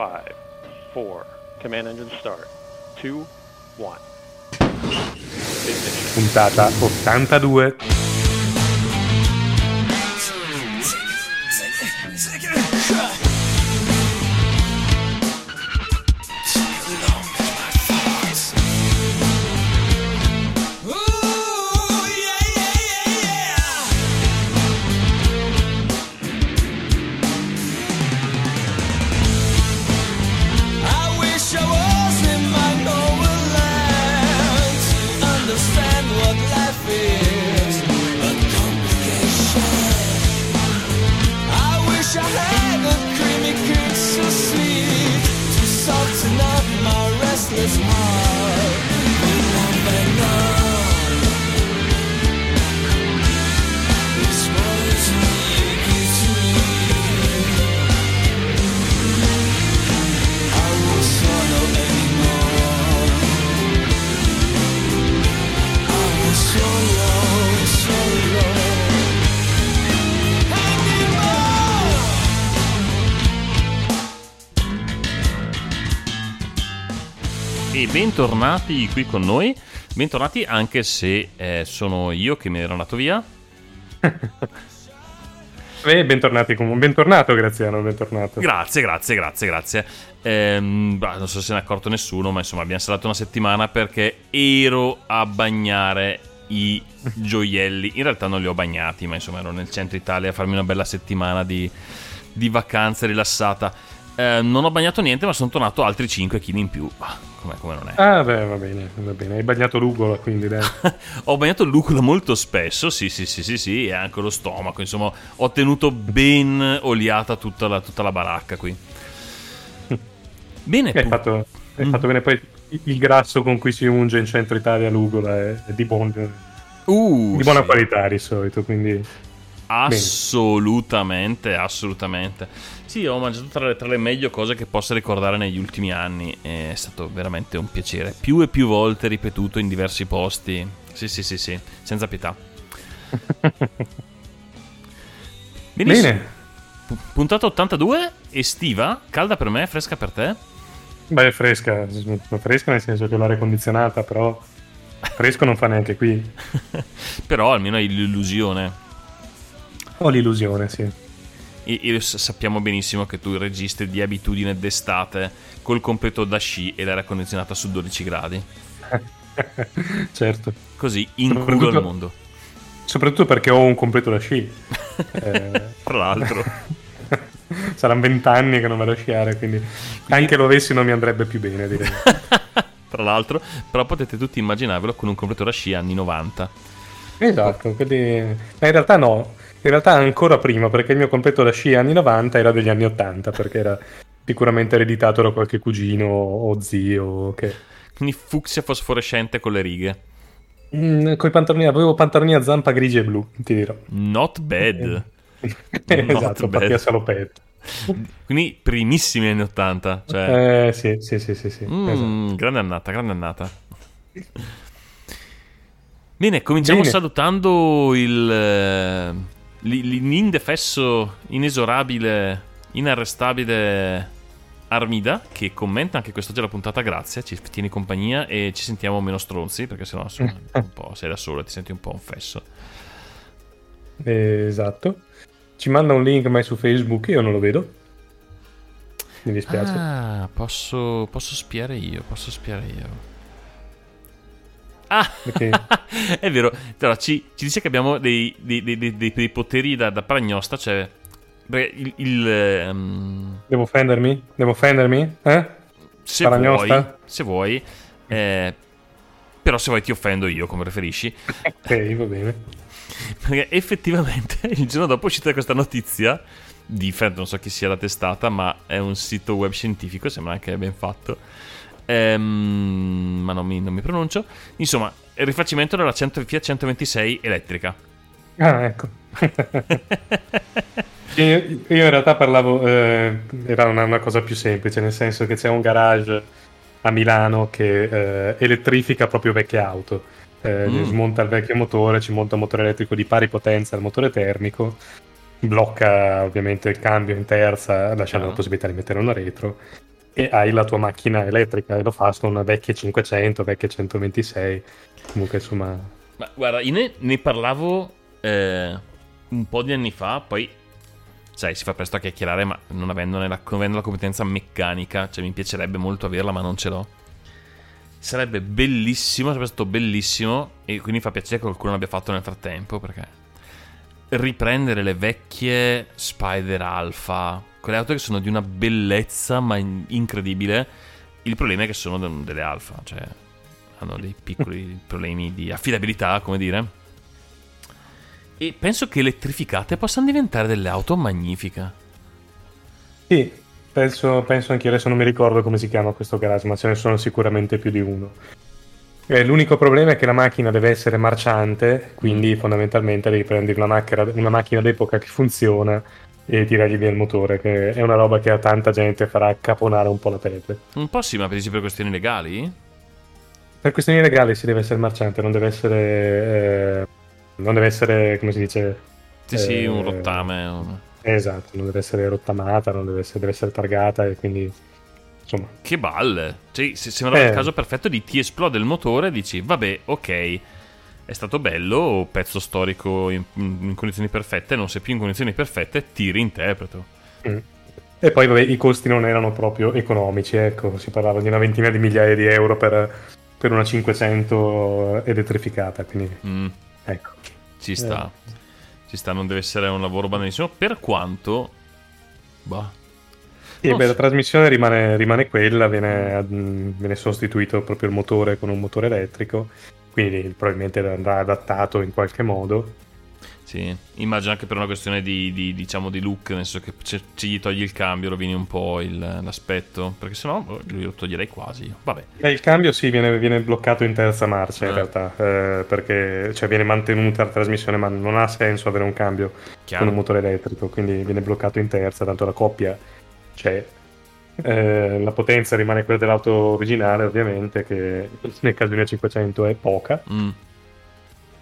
5, 4, command engine start, 2, 1. Puntata 82. Bentornati qui con noi. Bentornati anche se eh, sono io che me ne ero andato via. E bentornati comunque. Bentornato Graziano, bentornato. Grazie, grazie, grazie, grazie. Ehm, bah, non so se ne è accorto nessuno, ma insomma abbiamo salato una settimana perché ero a bagnare i gioielli. In realtà non li ho bagnati, ma insomma ero nel centro Italia a farmi una bella settimana di, di vacanze rilassata. Eh, non ho bagnato niente, ma sono tornato altri 5 kg in più. Ah, Come, come non è? Ah, beh, va bene, va bene. Hai bagnato l'ugola, quindi dai. ho bagnato luculo molto spesso, sì, sì, sì, sì, sì, e anche lo stomaco. Insomma, ho tenuto ben oliata tutta la, tutta la baracca qui. Bene, hai pu- fatto, hai Mm. fatto bene. Poi il grasso con cui si unge in centro Italia l'ugola è, è di, buon- Uh, di buona sì. qualità di solito, quindi... Assolutamente, assolutamente. Sì, ho mangiato tra le, tra le meglio cose che posso ricordare negli ultimi anni. È stato veramente un piacere. Più e più volte ripetuto in diversi posti. Sì, sì, sì, sì, senza pietà. Benissimo. Bene. Pu- Puntata 82, estiva, calda per me, fresca per te. Beh, è fresca, fresca nel senso che l'aria condizionata, però fresco non fa neanche qui. Però almeno hai l'illusione. Ho l'illusione, sì. S- sappiamo benissimo che tu registri di abitudine d'estate col completo da sci e l'aria condizionata su 12 gradi. certo. Così in culo Soprattutto- al mondo. Soprattutto perché ho un completo da sci. Eh, Tra l'altro. saranno vent'anni che non vado a sciare, quindi anche lo avessi non mi andrebbe più bene, direi. Tra l'altro, però potete tutti immaginarvelo con un completo da sci anni 90. esatto, quelli... ma in realtà no, in realtà ancora prima, perché il mio completo da sci anni 90 era degli anni 80, perché era sicuramente ereditato da qualche cugino o zio che... Quindi fucsia fosforescente con le righe. Mm, coi pantaloni, avevo pantaloni a zampa grigia e blu, ti dirò. Not bad. esatto, bad. patti a salopetto. Quindi primissimi anni 80. Cioè, Eh, sì, sì, sì, sì, sì. mm, esatto. grande annata, grande annata. Bene, cominciamo Bene. salutando il, eh, l'indefesso, inesorabile, inarrestabile Armida che commenta anche quest'oggi la puntata. Grazie, ci tieni compagnia e ci sentiamo meno stronzi perché sennò insomma, un po' sei da solo e ti senti un po' un fesso. Esatto. Ci manda un link mai su Facebook, io non lo vedo. Mi dispiace. Ah, posso, posso spiare io, posso spiare io. Ah, Perché- è vero. Allora, ci, ci dice che abbiamo dei, dei- dei- dei- poteri da, da pragnosta, cioè... il... il, ehm, Devo offendermi? Devo offendermi? Eh? se Paragnosta? vuoi, se vuoi... eh, però se vuoi ti offendo io, come preferisci. Ok, va bene. Perché effettivamente il giorno dopo è uscita questa notizia di Fred, non so chi sia la testata, ma è un sito web scientifico, sembra anche ben fatto. Ehm, ma non mi, non mi pronuncio. Insomma, il rifacimento della 100 Fiat 126 elettrica. Ah, ecco. io, io in realtà parlavo, eh, era una, una cosa più semplice, nel senso che c'è un garage a Milano che eh, elettrifica proprio vecchie auto. Eh, Mm. Smonta il vecchio motore, ci monta un motore elettrico di pari potenza al motore termico, blocca ovviamente il cambio in terza, lasciando Ah. la possibilità di mettere una retro e hai la tua macchina elettrica e lo fa su una vecchia 500, vecchia 126. Comunque insomma... Ma guarda, io ne, ne parlavo eh, un po' di anni fa, poi sai, si fa presto a chiacchierare, ma non avendone la, avendo la competenza meccanica, cioè mi piacerebbe molto averla, ma non ce l'ho. Sarebbe bellissimo, sarebbe stato bellissimo, e quindi fa piacere che qualcuno l'abbia fatto nel frattempo, perché riprendere le vecchie Spider Alpha, quelle auto che sono di una bellezza ma in- incredibile. Il problema è che sono de- delle Alfa, cioè hanno dei piccoli problemi di affidabilità, come dire. E penso che elettrificate possano diventare delle auto magnifiche. Sì, penso, penso anch'io, adesso non mi ricordo come si chiama questo garage, ma ce ne sono sicuramente più di uno. Eh, l'unico problema è che la macchina deve essere marciante, quindi fondamentalmente devi prendere una macchina, una macchina d'epoca che funziona e tirargli via il motore, che è una roba che a tanta gente farà caponare un po' la pelle. Un po' sì, ma pensi per questioni legali? Per questioni legali si deve essere marciante, non deve essere... eh, non deve essere, come si dice... Sì, sì, eh, un rottame. Esatto, non deve essere rottamata, non deve essere, deve essere targata e quindi... Insomma, Che balle! Cioè, se- sembra il Eh. caso perfetto di ti esplode il motore e dici, vabbè, ok, è stato bello, pezzo storico in, in condizioni perfette, non sei più in condizioni perfette, ti reinterpreto. Mm. E poi vabbè, i costi non erano proprio economici, ecco, si parlava di una ventina di migliaia di euro per, per una 500 elettrificata, quindi Mm, ecco. ci sta. Ci sta, non deve essere un lavoro banalissimo, per quanto... Bah. E Non beh, so. la trasmissione rimane, rimane quella, viene, mm, viene sostituito proprio il motore con un motore elettrico, quindi probabilmente andrà adattato in qualche modo. Sì, immagino anche per una questione di, di, diciamo, di look, nel senso che ci, gli togli il cambio, rovini un po' il- l'aspetto, perché sennò boh, lo toglierei quasi. Vabbè. E il cambio sì, viene, viene bloccato in terza marcia in Eh. realtà, eh, perché cioè, viene mantenuta la trasmissione, ma non ha senso avere un cambio Chiaro. con un motore elettrico, quindi viene bloccato in terza, tanto la coppia c'è. Eh, la potenza rimane quella dell'auto originale, ovviamente, che nel caso di una 500 è poca, Mm,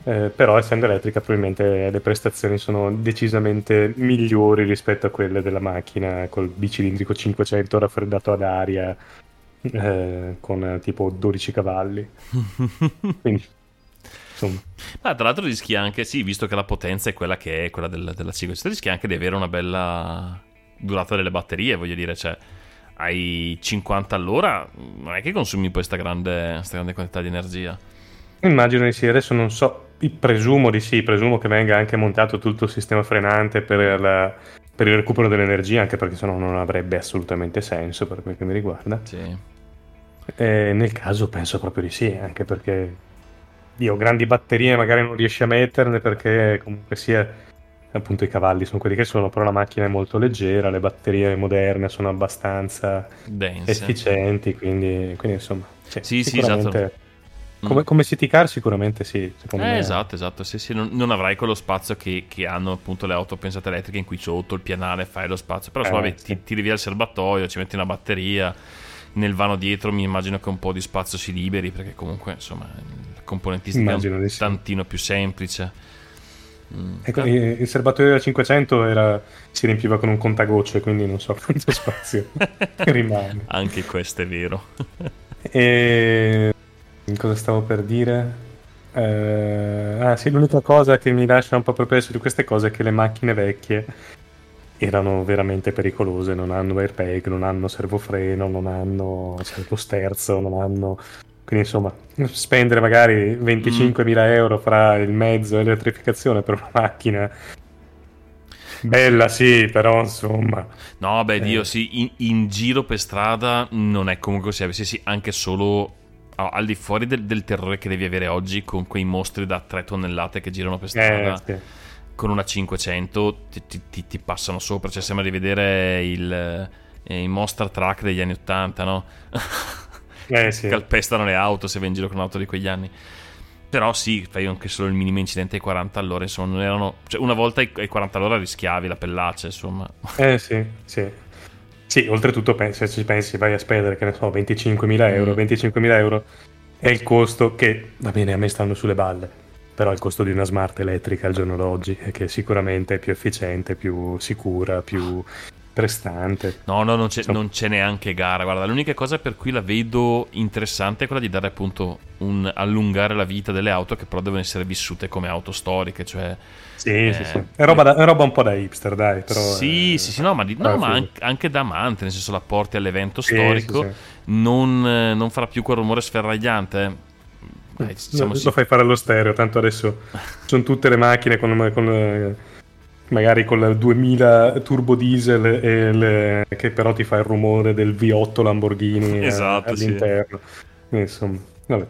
eh, però essendo elettrica probabilmente le prestazioni sono decisamente migliori rispetto a quelle della macchina col bicilindrico 500 raffreddato ad aria eh, con tipo 12 cavalli. Quindi, insomma, Ma tra l'altro rischi anche, sì, visto che la potenza è quella che è, quella del- della 500, rischi anche di avere una bella durata delle batterie, voglio dire, cioè hai 50 all'ora, non è che consumi poi questa grande, grande quantità di energia. immagino di sì, adesso non so, presumo di sì, presumo che venga anche montato tutto il sistema frenante per, la- per il recupero dell'energia, anche perché sennò non avrebbe assolutamente senso per quel che mi riguarda. Sì. E nel caso penso proprio di sì, anche perché io grandi batterie magari non riesci a metterne perché comunque sia appunto i cavalli sono quelli che sono, però la macchina è molto leggera, le batterie moderne sono abbastanza Dense. efficienti, quindi, quindi insomma sì, Sì, sì, sicuramente- esatto. Come, Mm. come city car sicuramente sì, secondo Eh, me. esatto, esatto. Sì, sì, non, non avrai quello spazio che, che hanno appunto le auto pensate elettriche in cui sotto il pianale fai lo spazio. Però insomma, Eh, vabbè, sì. ti tiri via il serbatoio, ci metti una batteria. Nel vano dietro mi immagino che un po' di spazio si liberi perché comunque insomma la componentistica è un sì. tantino più semplice. Mm. Ecco, il il serbatoio della 500 era- si riempiva con un contagocce, quindi non so quanto spazio rimane. Anche questo è vero. E cosa stavo per dire? Eh, ah sì, l'unica cosa che mi lascia un po' perplesso di queste cose è che le macchine vecchie erano veramente pericolose, non hanno airbag, non hanno servofreno, non hanno servosterzo, non hanno... Quindi insomma, spendere magari 25.000 euro fra il mezzo e l'elettrificazione per una macchina bella sì, però insomma... No, beh, Eh. Dio, sì, in, in giro per strada non è comunque così. Sì, sì, anche solo ah, al di fuori del, del terrore che devi avere oggi con quei mostri da 3 tonnellate che girano per strada. Eh, sì. con una 500 ti, ti- ti- ti passano sopra, cioè sembra di vedere il, eh, i monster truck degli anni 80, no? Eh, sì. Calpestano le auto se vai in giro con un'auto di quegli anni. Però sì, fai anche solo il minimo incidente ai 40 all'ora, insomma, erano... Cioè, una volta ai ai 40 all'ora rischiavi la pellaccia, insomma. Eh sì, sì. Sì, oltretutto se ci pensi vai a spendere, che ne so, 25.000 euro, Mm. 25.000 euro è il costo che, va bene, a me stanno sulle balle, però è il costo di una smart elettrica al giorno d'oggi, che sicuramente è più efficiente, più sicura, più, prestante. No, no, non c'è, Insomma. non c'è neanche gara. Guarda, l'unica cosa per cui la vedo interessante è quella di dare appunto un allungare la vita delle auto che però devono essere vissute come auto storiche, cioè Sì, Eh, sì, sì. È roba, da- è roba un po' da hipster, dai. Però, sì, eh, sì, sì, no, ma, di- no, alla ma anche, anche da amante, nel senso la porti all'evento Sì, storico, sì, Non, eh, non farà più quel rumore sferragliante. eh. Dai, diciamo No, sì. Lo fai fare allo stereo, tanto adesso sono tutte le macchine con, con, eh, magari con la 2000 turbo diesel le- che però ti fa il rumore del V8 Lamborghini eh, Esatto, sì. all'interno. Insomma, vabbè.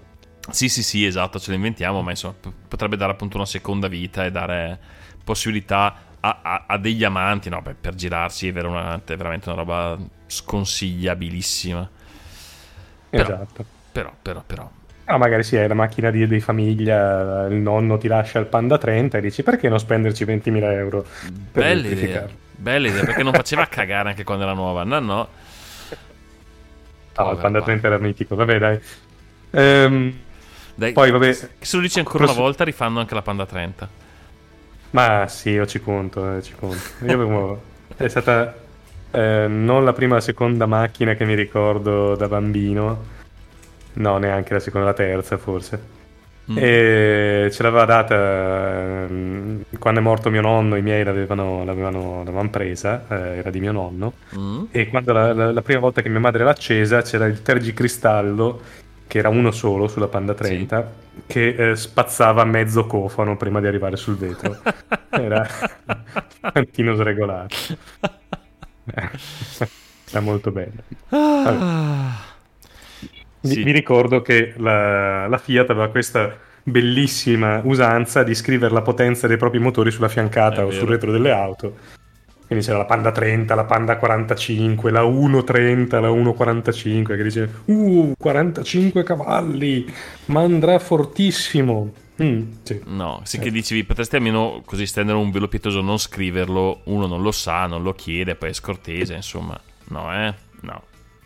Sì, sì, sì, esatto, ce lo inventiamo, ma insomma p- potrebbe dare appunto una seconda vita e dare possibilità a, a- a degli amanti, no, beh, per girarsi è una- è veramente una roba sconsigliabilissima. Però- Esatto. Però, però, però. Ah, magari sì, è la macchina di, di famiglia, il nonno ti lascia il Panda 30 e dici perché non spenderci 20.000 euro per Bella idea, bella idea, perché non faceva cagare anche quando era nuova. No, no. No, il Povero Panda Panda. 30 era mitico, vabbè dai. Ehm, Dai, Poi, vabbè, Se lo dici ancora una pross- volta, rifanno anche la Panda 30. Ma sì, io ci conto, eh, ci conto. Io avevo... È stata eh, non la prima, la seconda macchina che mi ricordo da bambino. No, neanche la seconda, la terza forse. Mm. E ce l'aveva data ehm, quando è morto mio nonno, i miei l'avevano, l'avevano, l'avevano presa, eh, era di mio nonno. Mm. E quando la, la- la prima volta che mia madre l'ha accesa c'era il tergicristallo, che era uno solo sulla Panda 30, che eh, spazzava mezzo cofano prima di arrivare sul vetro. Era un tantino sregolato. Eh, Era molto bello. Ah. Sì. vi ricordo che la, la Fiat aveva questa bellissima usanza di scrivere la potenza dei propri motori sulla fiancata È o sul vero. retro delle auto. Quindi c'era la Panda 30, la Panda 45, la 130, la 145 che dice Uh, 45 cavalli, ma andrà fortissimo. Mm, sì. No, sì che Eh. dicevi, potresti almeno così stendere un velo pietoso, non scriverlo, uno non lo sa, non lo chiede, poi è scortese, insomma. No, eh? No.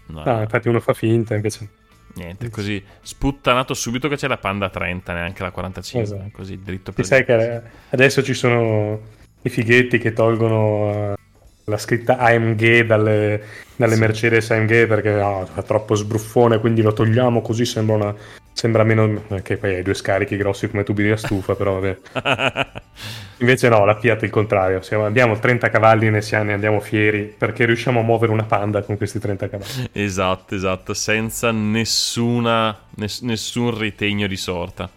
No, Ah, infatti uno fa finta invece. Niente, così sputtanato subito che c'è la Panda 30, neanche la 45, Esatto. così dritto Ti per sai che adesso ci sono i fighetti che tolgono eh, la scritta AMG dalle, dalle Sì. Mercedes AMG perché no, fa troppo sbruffone, quindi lo togliamo così sembra, una, sembra meno... eh, che poi hai due scarichi grossi come tubi di stufa, però vabbè. Invece no, la Fiat è il contrario, siamo- abbiamo 30 cavalli e ne andiamo fieri perché riusciamo a muovere una Panda con questi 30 cavalli. Esatto, esatto, senza nessuna, ness- nessun ritegno di sorta.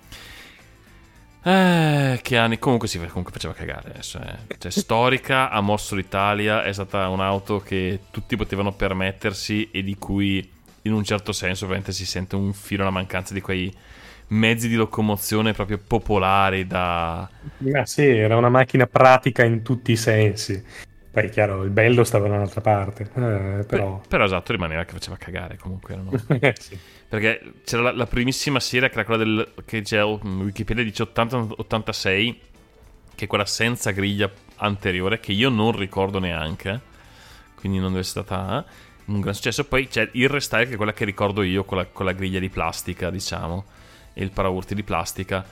Eh, che anni. Comunque sì, comunque faceva cagare adesso. eh. Cioè, storica, ha mosso l'Italia, è stata un'auto che tutti potevano permettersi e di cui in un certo senso ovviamente si sente un filo la mancanza di quei mezzi di locomozione proprio popolari da... Ma sì, era una macchina pratica in tutti i sensi. Poi chiaro, il bello stava da un'altra parte, eh, però... Però esatto, rimaneva che faceva cagare comunque. Erano... Eh, sì. Perché c'era la, la primissima serie, che era quella del. che c'è Wikipedia dice 80-86, che è quella senza griglia anteriore, che io non ricordo neanche. Quindi non deve essere stata eh, un gran successo. Poi c'è il restyle, che è quella che ricordo io, con la, con la griglia di plastica, diciamo, e il paraurti di plastica.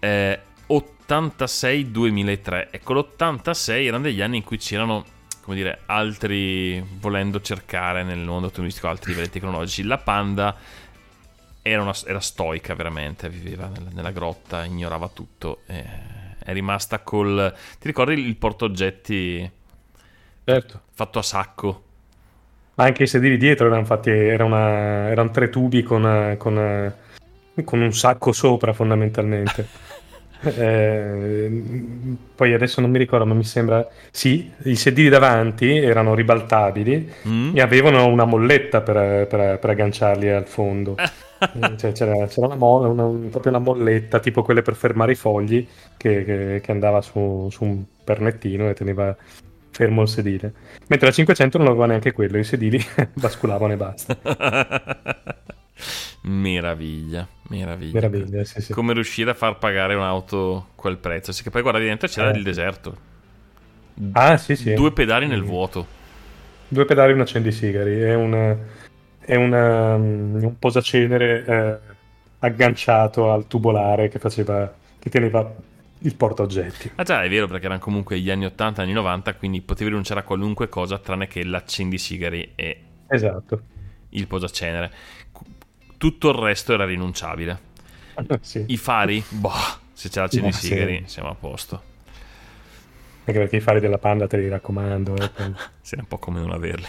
Eh, 86-2003. Ecco, l'86 erano degli anni in cui c'erano, come dire, altri, volendo cercare nel mondo automobilistico altri livelli tecnologici. La Panda era, una- era stoica veramente, viveva nella, nella grotta, ignorava tutto. e è rimasta col... Ti ricordi il portaoggetti Certo. fatto a sacco? Anche i sedili dietro erano fatti, era una- erano tre tubi con, con- con un sacco sopra fondamentalmente. Eh, poi adesso non mi ricordo, ma mi sembra... Sì, i sedili davanti erano ribaltabili Mm? e avevano una molletta per, per- per agganciarli al fondo. Eh, cioè, c'era c'era una, mo- una- proprio una molletta, tipo quelle per fermare i fogli, che, che- che andava su, su un pernettino e teneva fermo il sedile. Mentre la 500 non aveva neanche quello, i sedili basculavano e basta. Meraviglia, meraviglia. Meraviglia, sì, sì. Come riuscire a far pagare un'auto quel prezzo? Sì, che poi guardavi dentro c'era Eh. il deserto. Ah, sì, sì. Due pedali nel vuoto. Due pedali e un accendisigari. È, un, è una- un posacenere eh, agganciato al tubolare che faceva, che teneva il portaoggetti. Ah già, è vero perché erano comunque gli anni 80, anni 90, quindi potevi rinunciare a qualunque cosa tranne che l'accendisigari e Esatto. il posacenere. Tutto il resto era rinunciabile. Sì. I fari? Boh, se c'è l'accendisigari sì. siamo a posto. Anche perché i fari della panda te li raccomando. eh, Sei un po' come non averli.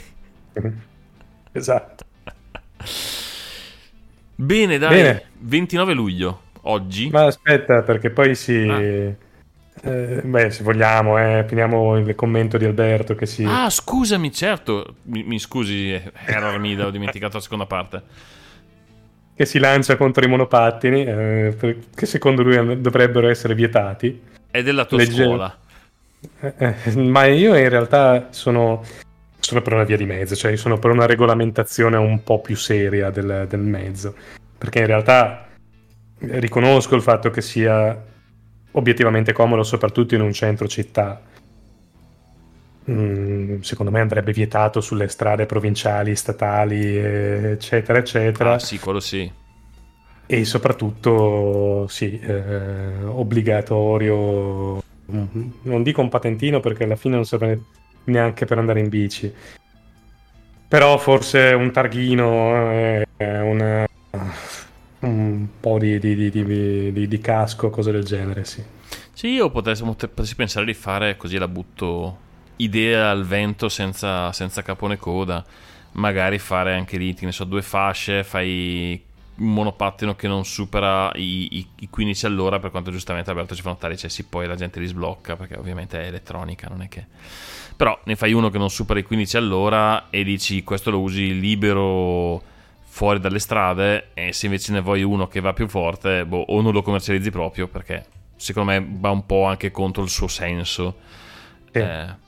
esatto. Bene, dai, Bene. 29 luglio, oggi. Ma aspetta, perché poi si... Ah. eh, beh, se vogliamo, eh, finiamo il commento di Alberto che si... Ah, scusami, certo. Mi, mi scusi, eh, error mio, ho dimenticato la seconda parte. Che si lancia contro i monopattini, eh, che secondo lui dovrebbero essere vietati. È della tua Legge- scuola. Eh, eh, ma io in realtà sono, sono per una via di mezzo, cioè sono per una regolamentazione un po' più seria del, del mezzo. Perché in realtà riconosco il fatto che sia obiettivamente comodo, soprattutto in un centro città. Mm, secondo me andrebbe vietato sulle strade provinciali, statali, eh, eccetera, eccetera. Ah, sì, quello sì. E soprattutto, sì, eh, obbligatorio, mm, non dico un patentino perché alla fine non serve neanche per andare in bici, però forse un targhino, eh, una- un po' di, di- di- di- di- di casco, cose del genere, sì. Sì, io potessi, potessi pensare di fare così la butto idea al vento senza, senza capone coda. Magari fare anche lì, che ne so, due fasce, fai un monopattino che non supera i, i- i 15 all'ora, per quanto giustamente Alberto ci fa notare, cioè sì, poi la gente li sblocca, perché ovviamente è elettronica, non è che... Però ne fai uno che non supera i 15 all'ora e dici questo lo usi libero fuori dalle strade e se invece ne vuoi uno che va più forte, boh, o non lo commercializzi proprio perché secondo me va un po' anche contro il suo senso. Sì. Eh,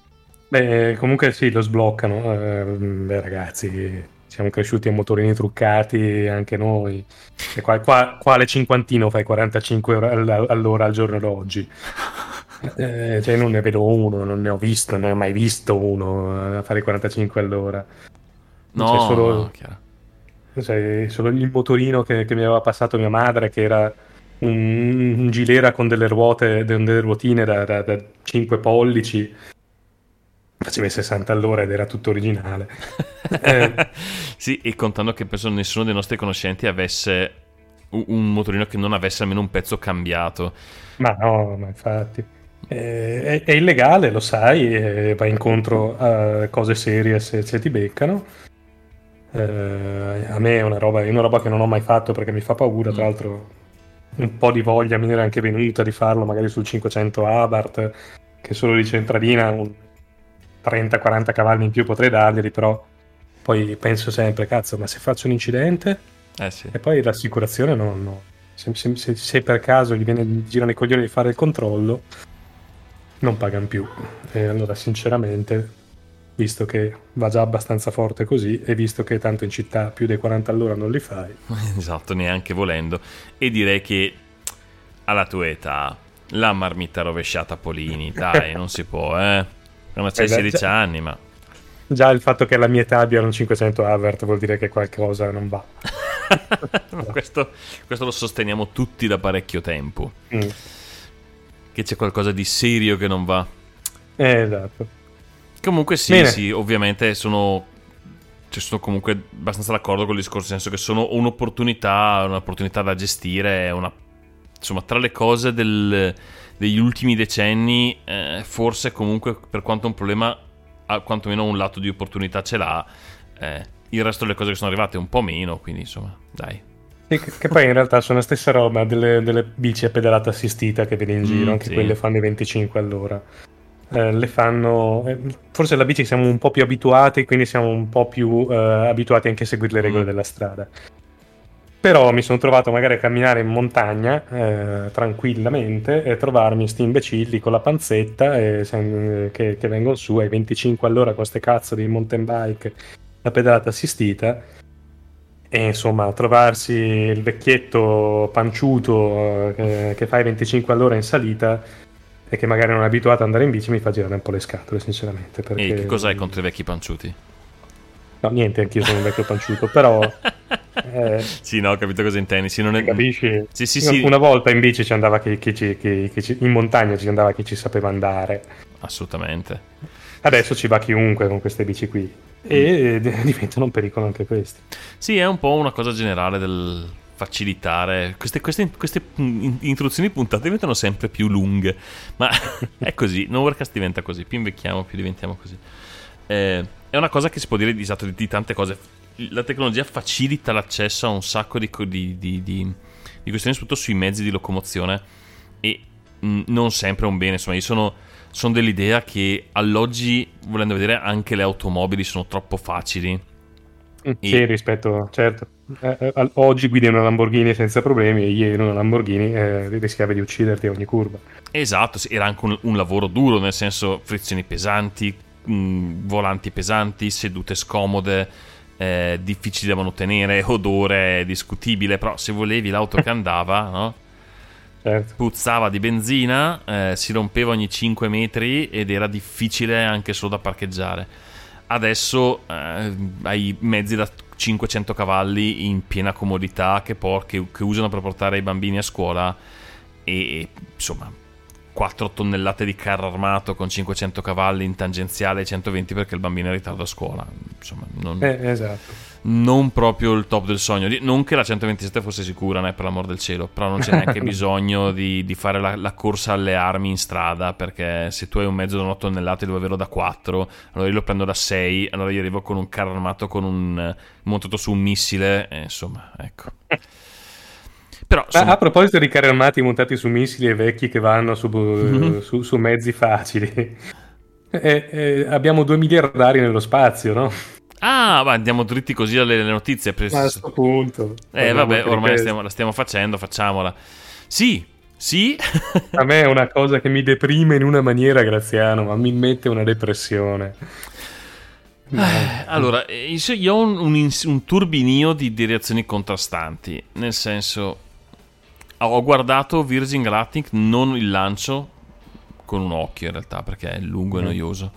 Beh, comunque sì, lo sbloccano. eh, beh, ragazzi, siamo cresciuti a motorini truccati anche noi. E qua, qua- quale cinquantino fai 45 ore all- all'ora al giorno d'oggi? Eh, cioè, non ne vedo uno, non ne ho visto, non ne ho mai visto uno a fare 45 all'ora. no, C'è solo- no. Cioè, solo il motorino che, che mi aveva passato mia madre, che era un, un gilera con delle ruote, delle ruotine da, da, 5 pollici, faceva i 60 all'ora ed era tutto originale. Eh, sì, e contando che penso nessuno dei nostri conoscenti avesse un, motorino che non avesse almeno un pezzo cambiato. ma no, ma infatti. Eh, è, è illegale, lo sai, e va incontro a cose serie se, se ti beccano. Eh, a me è una roba, è una roba che non ho mai fatto perché mi fa paura, tra Mm. l'altro un po' di voglia mi era anche venuta di farlo magari sul 500 Abarth, che solo di centralina un 30-40 cavalli in più potrei darglieli, però poi penso sempre, cazzo, ma se faccio un incidente Eh sì. e poi l'assicurazione non... no. Se, se- se- per caso gli viene, girano i coglioni di fare il controllo, non pagano più. E allora, sinceramente, visto che va già abbastanza forte così, e visto che tanto in città più dei 40 all'ora non li fai, Esatto, neanche volendo. E direi che alla tua età la marmita rovesciata Polini, dai, non si può, eh. Quando c'hai Eh beh, 16 già- anni, ma... già il fatto che alla mia età abbiano un 500 Avert vuol dire che qualcosa non va. Ma questo, questo lo sosteniamo tutti da parecchio tempo. Mm. Che c'è qualcosa di serio che non va. Eh, esatto. Comunque sì, Bene. sì, ovviamente sono... Cioè, sono comunque abbastanza d'accordo con il discorso, nel senso che sono un'opportunità, un'opportunità da gestire, una... insomma, tra le cose del- degli ultimi decenni, eh, forse comunque per quanto un problema, ha quantomeno un lato di opportunità ce l'ha, eh, il resto delle cose che sono arrivate un po' meno, quindi insomma, dai. Che, che poi in realtà sono la stessa roba delle, delle bici a pedalata assistita che vedi in giro, Mm, anche sì. quelle fanno i 25 all'ora. Eh, le fanno. eh, forse la bici siamo un po' più abituati, quindi siamo un po' più eh, abituati anche a seguire le regole Mm. della strada. Però mi sono trovato magari a camminare in montagna eh, tranquillamente e trovarmi sti imbecilli con la panzetta e sem- che, che vengono su ai 25 all'ora con queste cazzo di mountain bike a pedalata assistita. E insomma, trovarsi il vecchietto panciuto eh, che fa i 25 all'ora in salita e che magari non è abituato ad andare in bici mi fa girare un po' le scatole, sinceramente. Perché... E che cos'hai contro i vecchi panciuti? No, niente, anch'io sono un vecchio panciuto, però Eh, Sì, no, ho capito cosa intendi. Sì, non è... capisci? Sì, sì, sì. Una volta in bici ci andava chi, chi ci- chi- chi ci- in montagna ci andava chi ci sapeva andare. Assolutamente. Adesso ci va chiunque con queste bici qui. E d- diventano un pericolo anche questi. Sì, è un po' una cosa generale del facilitare. Queste, queste- queste in- introduzioni puntate diventano sempre più lunghe. Ma è così. Novercast diventa così. Più invecchiamo, più diventiamo così. Eh, è una cosa che si può dire di, esatto, di, di tante cose. La tecnologia facilita l'accesso a un sacco di, di, di- questioni, soprattutto sui mezzi di locomozione. E mh, non sempre è un bene. Insomma, io sono, sono dell'idea che all'oggi, volendo vedere, anche le automobili sono troppo facili. Sì, rispetto, certo. Eh, eh, oggi guidi una Lamborghini senza problemi e ieri una Lamborghini eh, rischiavi di ucciderti a ogni curva. Esatto, era anche un, un lavoro duro, nel senso frizioni pesanti, mh, volanti pesanti, sedute scomode, eh, difficili da mantenere, odore discutibile, però se volevi l'auto che andava, no? Certo. puzzava di benzina, eh, si rompeva ogni 5 metri ed era difficile anche solo da parcheggiare. Adesso eh, hai mezzi da 500 cavalli in piena comodità che, por- che- che usano per portare i bambini a scuola e insomma 4 tonnellate di carro armato con 500 cavalli in tangenziale e 120 perché il bambino è in ritardo a scuola. Insomma, non, Eh, esatto. non proprio il top del sogno. Non che la 127 fosse sicura, né, per l'amor del cielo, però non c'è neanche bisogno di, di fare la, la corsa alle armi in strada, perché se tu hai un mezzo da 1 tonnellate devo averlo da 4, allora io lo prendo da 6, allora io arrivo con un carro armato con un eh, montato su un missile, e insomma, ecco. Però, Ma insomma, a proposito di carri armati montati su missili e vecchi che vanno su, eh, su- su mezzi facili, eh, eh, abbiamo due miliardari nello spazio, no? ah, ma andiamo dritti così alle, alle notizie. Ma a questo punto. eh, vabbè, ormai stiamo, la stiamo facendo, facciamola. Sì, sì. A me è una cosa che mi deprime in una maniera, Graziano, ma mi mette una depressione. Eh, allora, eh, io ho un, un un turbinio di, di reazioni contrastanti, nel senso, ho guardato Virgin Galactic, non il lancio, con un occhio in realtà, perché è lungo e Mm. noioso.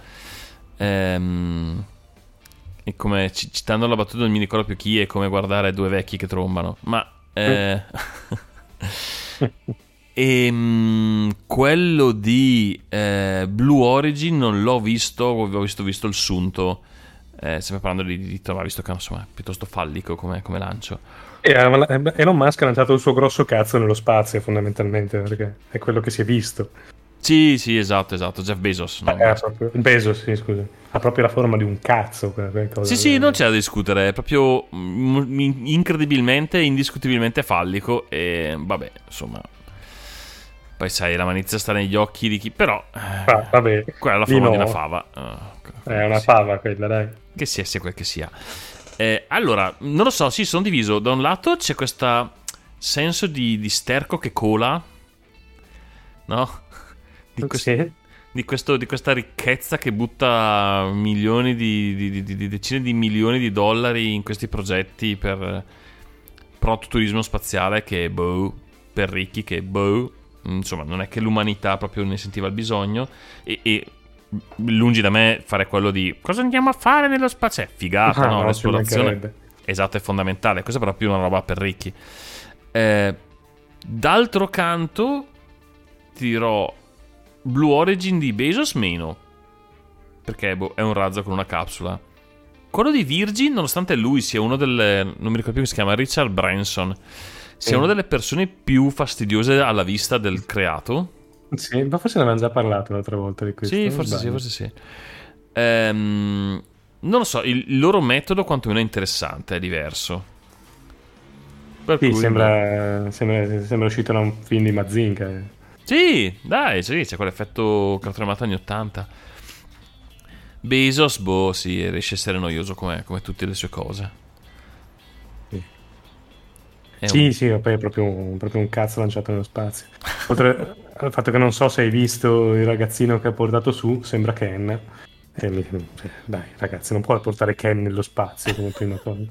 Ehm, e come ci- citando la battuta non mi ricordo più chi è come guardare due vecchi che trombano, ma... eh, Ehm, quello di eh, Blue Origin non l'ho visto, ho visto, visto il sunto. Eh, sempre parlando di, di trovare, visto che insomma, è piuttosto fallico come, come lancio. E eh, Elon Musk ha lanciato il suo grosso cazzo nello spazio, fondamentalmente, perché è quello che si è visto. Sì, sì, esatto, esatto. Jeff Bezos. no? Eh, ha proprio- Bezos, sì, scusa. Ha proprio la forma di un cazzo. Sì, sì, non c'è da discutere, è proprio mm, in- incredibilmente, indiscutibilmente fallico e vabbè, insomma. Poi sai, la manizia sta negli occhi di chi... Però... eh, Ah, vabbè, quella è la forma di no. una fava. Ah, È una sì. fava quella, dai. Che sia, sia quel che sia. Eh, allora, non lo so, sì, sono diviso. Da un lato c'è questo senso di, di sterco che cola, no? Di, quest- Sì. di questo- di questa ricchezza che butta milioni di, decine di milioni di dollari in questi progetti per prototurismo spaziale che, boh, per ricchi che, boh, insomma, non è che l'umanità proprio ne sentiva il bisogno e, e lungi da me fare quello di cosa andiamo a fare nello spazio? È figata, Ah, no? no, L'esplorazione. Esatto, è fondamentale. Questa è però più una roba per ricchi. Eh, d'altro canto, ti dirò Blue Origin di Bezos meno. Perché boh, è un razzo con una capsula. Quello di Virgin, nonostante lui sia uno delle. Non mi ricordo più come si chiama, Richard Branson. Sia Sì. una delle persone più fastidiose alla vista del creato. Sì, ma forse ne avevamo già parlato l'altra volta di questo. Sì, forse sì, forse sì. Ehm, non lo so, il, loro metodo quantomeno è interessante, è diverso. Per Sì, cui- sembra, sembra, sembra uscito da un film di Mazinga. Sì, dai, sì, c'è quell'effetto cartone animato anni 80. Bezos, boh, sì, riesce a essere noioso come, come tutte le sue cose. Sì. È Sì, un- sì, poi è proprio un, proprio un cazzo lanciato nello spazio. Oltre al fatto che non so se hai visto il ragazzino che ha portato su, sembra Ken. E mi- cioè, dai, ragazzi, non puoi portare Ken nello spazio come prima cosa.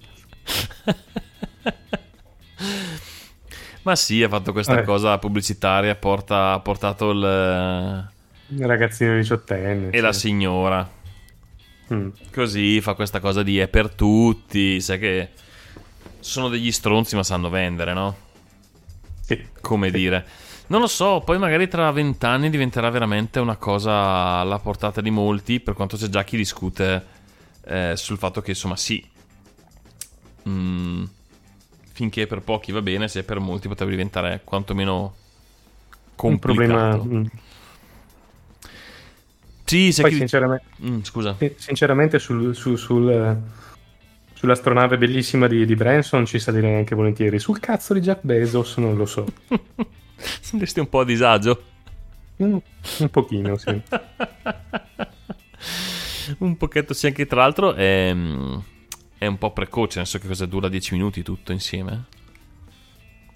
Ma sì, ha fatto questa Eh. cosa pubblicitaria, porta- ha portato il... Il ragazzino diciottenne. e la signora. Mm. Così fa questa cosa di è per tutti, sai che sono degli stronzi ma sanno vendere, no? Sì. Come dire. Non lo so, poi magari tra vent'anni diventerà veramente una cosa alla portata di molti, per quanto c'è già chi discute eh, sul fatto che insomma sì, mm, finché per pochi va bene, se per molti potrebbe diventare quantomeno Un problema... complicato. mm. Sì, se Poi chi... sinceramente, Mm, scusa. Sinceramente, sul, su- sul, eh, sull'astronave bellissima di, di Branson ci salirei anche volentieri. Sul cazzo di Jeff Bezos non lo so. Senti un po' a disagio. Mm, un pochino, sì. un pochetto sì, anche tra l'altro è, mm, è un po' precoce, nel senso che cosa dura 10 minuti tutto insieme.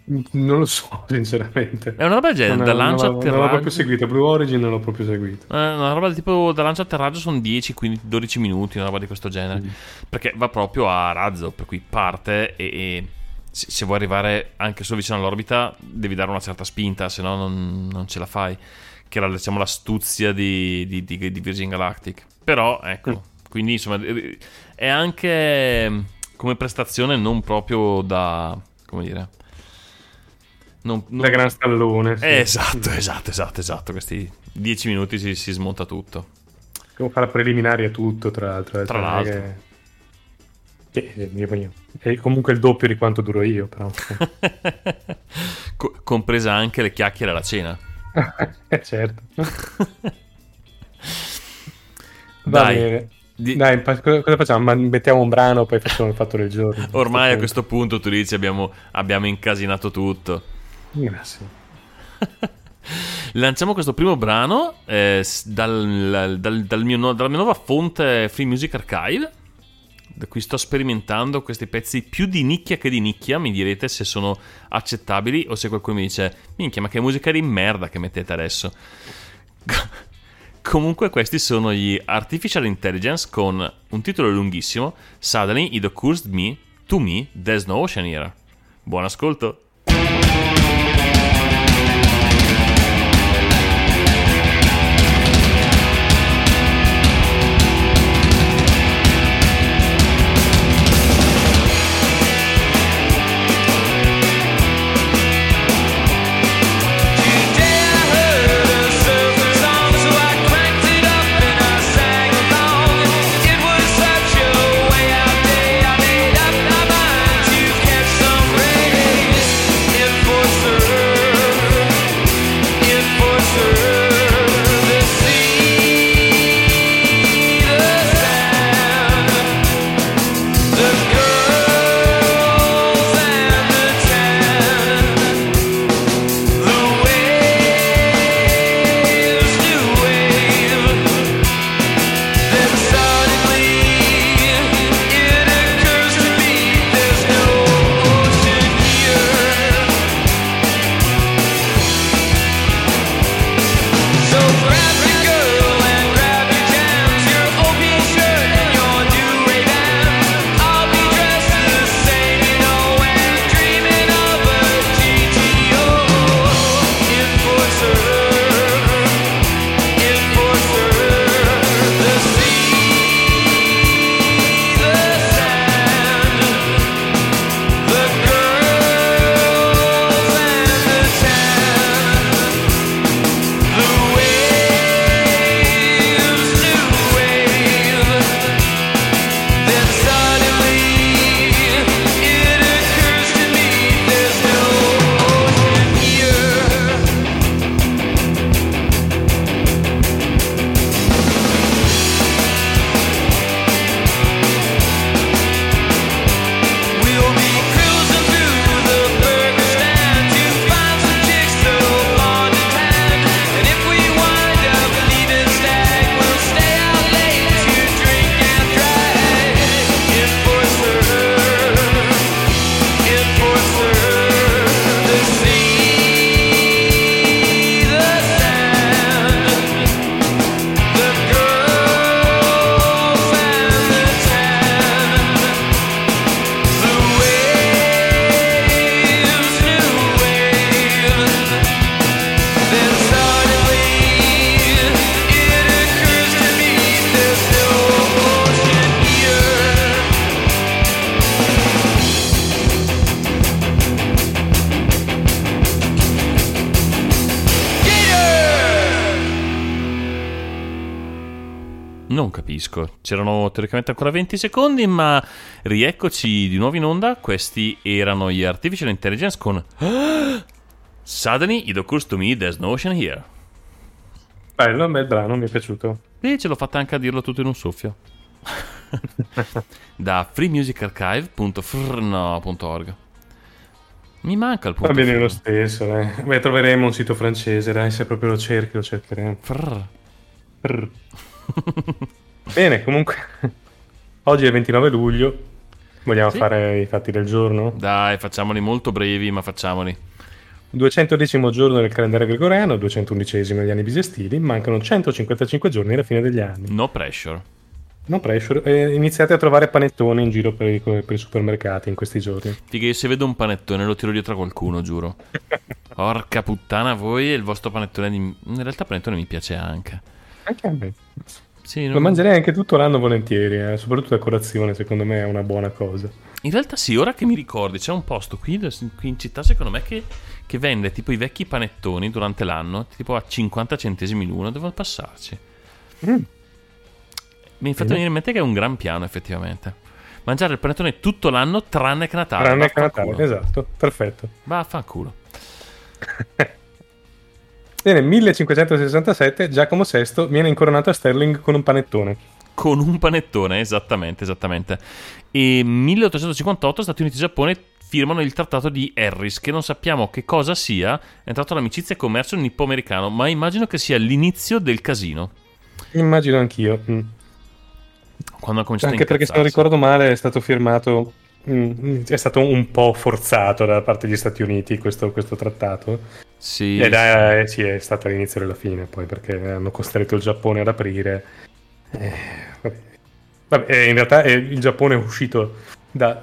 Non lo so, sinceramente. È una roba del genere, non, da non lancia l'ho- non l'ho atterraggio. proprio seguito. Blue Origin non l'ho proprio seguito. Eh, una roba del tipo da lancia atterraggio sono 10, 15, 12 minuti, una roba di questo genere. Mm. Perché va proprio a razzo, per cui parte e, e se, se vuoi arrivare anche solo vicino all'orbita devi dare una certa spinta, se no non, non ce la fai. Che era diciamo l'astuzia di, di, di- di Virgin Galactic. Però ecco, Mm. quindi insomma eh, è anche mm, come prestazione non proprio da... come dire... Non, non- Da gran stallone. sì. Eh, esatto, esatto, esatto, esatto. Questi 10 minuti si, si smonta tutto. Come fare preliminari a tutto, tra l'altro. eh, Tra cioè, l'altro. Che... che- È comunque il doppio di quanto duro io, però. Co- compresa anche le chiacchiere alla cena. eh, certo. Dai. Di- Dai, cosa facciamo? Ma mettiamo un brano, poi facciamo il fatto del giorno. Ormai a questo questo punto tu dici abbiamo, abbiamo incasinato tutto. Grazie. Lanciamo questo primo brano eh, dal- dal- dal mio dalla mia nuova fonte Free Music Archive, da cui sto sperimentando questi pezzi più di nicchia che di nicchia. Mi direte se sono accettabili o se qualcuno mi dice: Minchia, ma che musica di merda che mettete adesso. Comunque, questi sono gli Artificial Intelligence con un titolo lunghissimo: Suddenly it occurs me, to me, there's no ocean here. Buon ascolto. C'erano teoricamente ancora 20 secondi, ma rieccoci di nuovo in onda. Questi erano gli Artificial Intelligence con Suddenly it occurs to me there's no ocean here. Bello, bel brano, mi è piaciuto. E ce l'ho fatta anche a dirlo tutto in un soffio. da freemusicarchive.frno.org. Mi manca il punto. Va bene frno. lo stesso, dai. Beh, troveremo un sito francese, dai, se proprio lo cerchi lo cercheremo. Frr. Brr. bene, comunque, oggi è il 29 luglio, vogliamo Sì. fare i fatti del giorno? Dai, facciamoli molto brevi, ma facciamoli. 210 giorno del calendario gregoriano, 211 degli anni bisestili, mancano 155 giorni alla fine degli anni. No pressure. No pressure, eh, iniziate a trovare panettoni in giro per i, per i supermercati in questi giorni. Figa, io se vedo un panettone lo tiro dietro a qualcuno, giuro. Porca puttana, voi e il vostro panettone di... In realtà il panettone mi piace anche. Anche a me. Sì, Lo non- mangerei anche tutto l'anno volentieri, eh, soprattutto a colazione, secondo me è una buona cosa. In realtà sì, ora che mi ricordi, c'è un posto qui, qui in città, secondo me, che, che vende tipo i vecchi panettoni durante l'anno, tipo a 50 centesimi l'uno, devo passarci. Mm. Mi hai fatto venire in mente che è un gran piano, effettivamente. Mangiare il panettone tutto l'anno, tranne che Natale. Tranne che Natale, esatto, perfetto. Vaffanculo. Bene, 1567 Giacomo VI viene incoronato a Sterling con un panettone. Con un panettone, esattamente, esattamente. E 1858 Stati Uniti e Giappone firmano il trattato di Harris, che non sappiamo che cosa sia, è entrato l'amicizia e commercio nippo-americano, ma immagino che sia l'inizio del casino. Immagino anch'io. mm. Quando ha cominciato Anche perché se non ricordo male è stato firmato, mm, è stato un po' forzato da parte degli Stati Uniti questo, questo trattato. Sì, Ed è, sì, è stato l'inizio della fine poi perché hanno costretto il Giappone ad aprire. Eh, vabbè. Vabbè, eh, in realtà eh, il Giappone è uscito da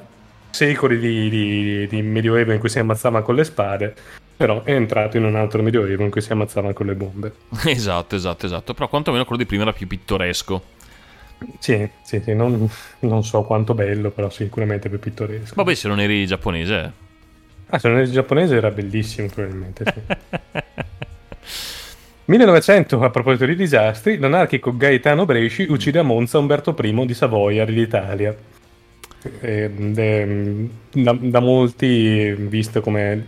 secoli di, di- di medioevo in cui si ammazzavano con le spade, però è entrato in un altro medioevo in cui si ammazzavano con le bombe. esatto, esatto, esatto. Però quantomeno quello di prima era più pittoresco. Sì, sì, sì, non, non so quanto bello, però sicuramente più pittoresco. Vabbè, se non eri giapponese. Ah, se non eri giapponese era bellissimo probabilmente, sì. 1900, a proposito di disastri, l'anarchico Gaetano Bresci uccide a Monza Umberto I di Savoia, re d'Italia. Ed è, mm, da, da molti visto come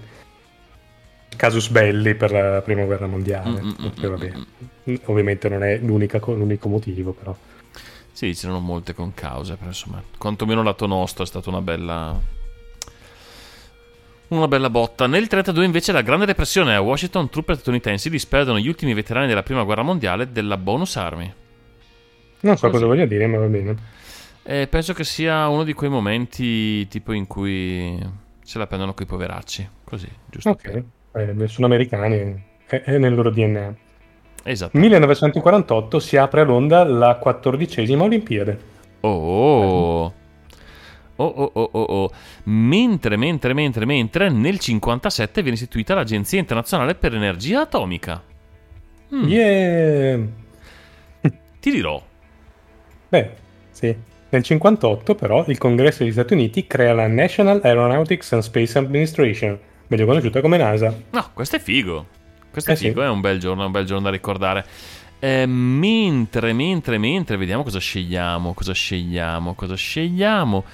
casus belli per la prima guerra mondiale. Mm, mm, mm, vabbè, mm, Ovviamente non è l'unico motivo, però. Sì, c'erano molte concause, però insomma, quantomeno lato nostro è stata una bella... Una bella botta. Nel 32 invece la Grande Depressione a Washington, truppe statunitensi disperdono gli ultimi veterani della Prima Guerra Mondiale della Bonus Army. Non so Così. cosa voglia dire, ma va bene. E penso che sia uno di quei momenti tipo in cui se la prendono coi poveracci. Così, giusto? Ok, eh, sono americani, è, è nel loro DNA. Esatto. 1948 si apre a Londra la quattordicesima Olimpiade. Oh. Oh oh oh oh oh. Mentre, mentre, mentre, mentre nel 57 viene istituita l'Agenzia Internazionale per l'Energia Atomica. Mm, Yeah! Ti dirò. Beh, sì. Nel 58 però il Congresso degli Stati Uniti crea la National Aeronautics and Space Administration, meglio conosciuta come NASA. No, questo è figo. Questo è Eh sì. figo, è un bel giorno, è un bel giorno da ricordare. Eh, mentre, mentre, mentre, vediamo cosa scegliamo, cosa scegliamo, cosa scegliamo.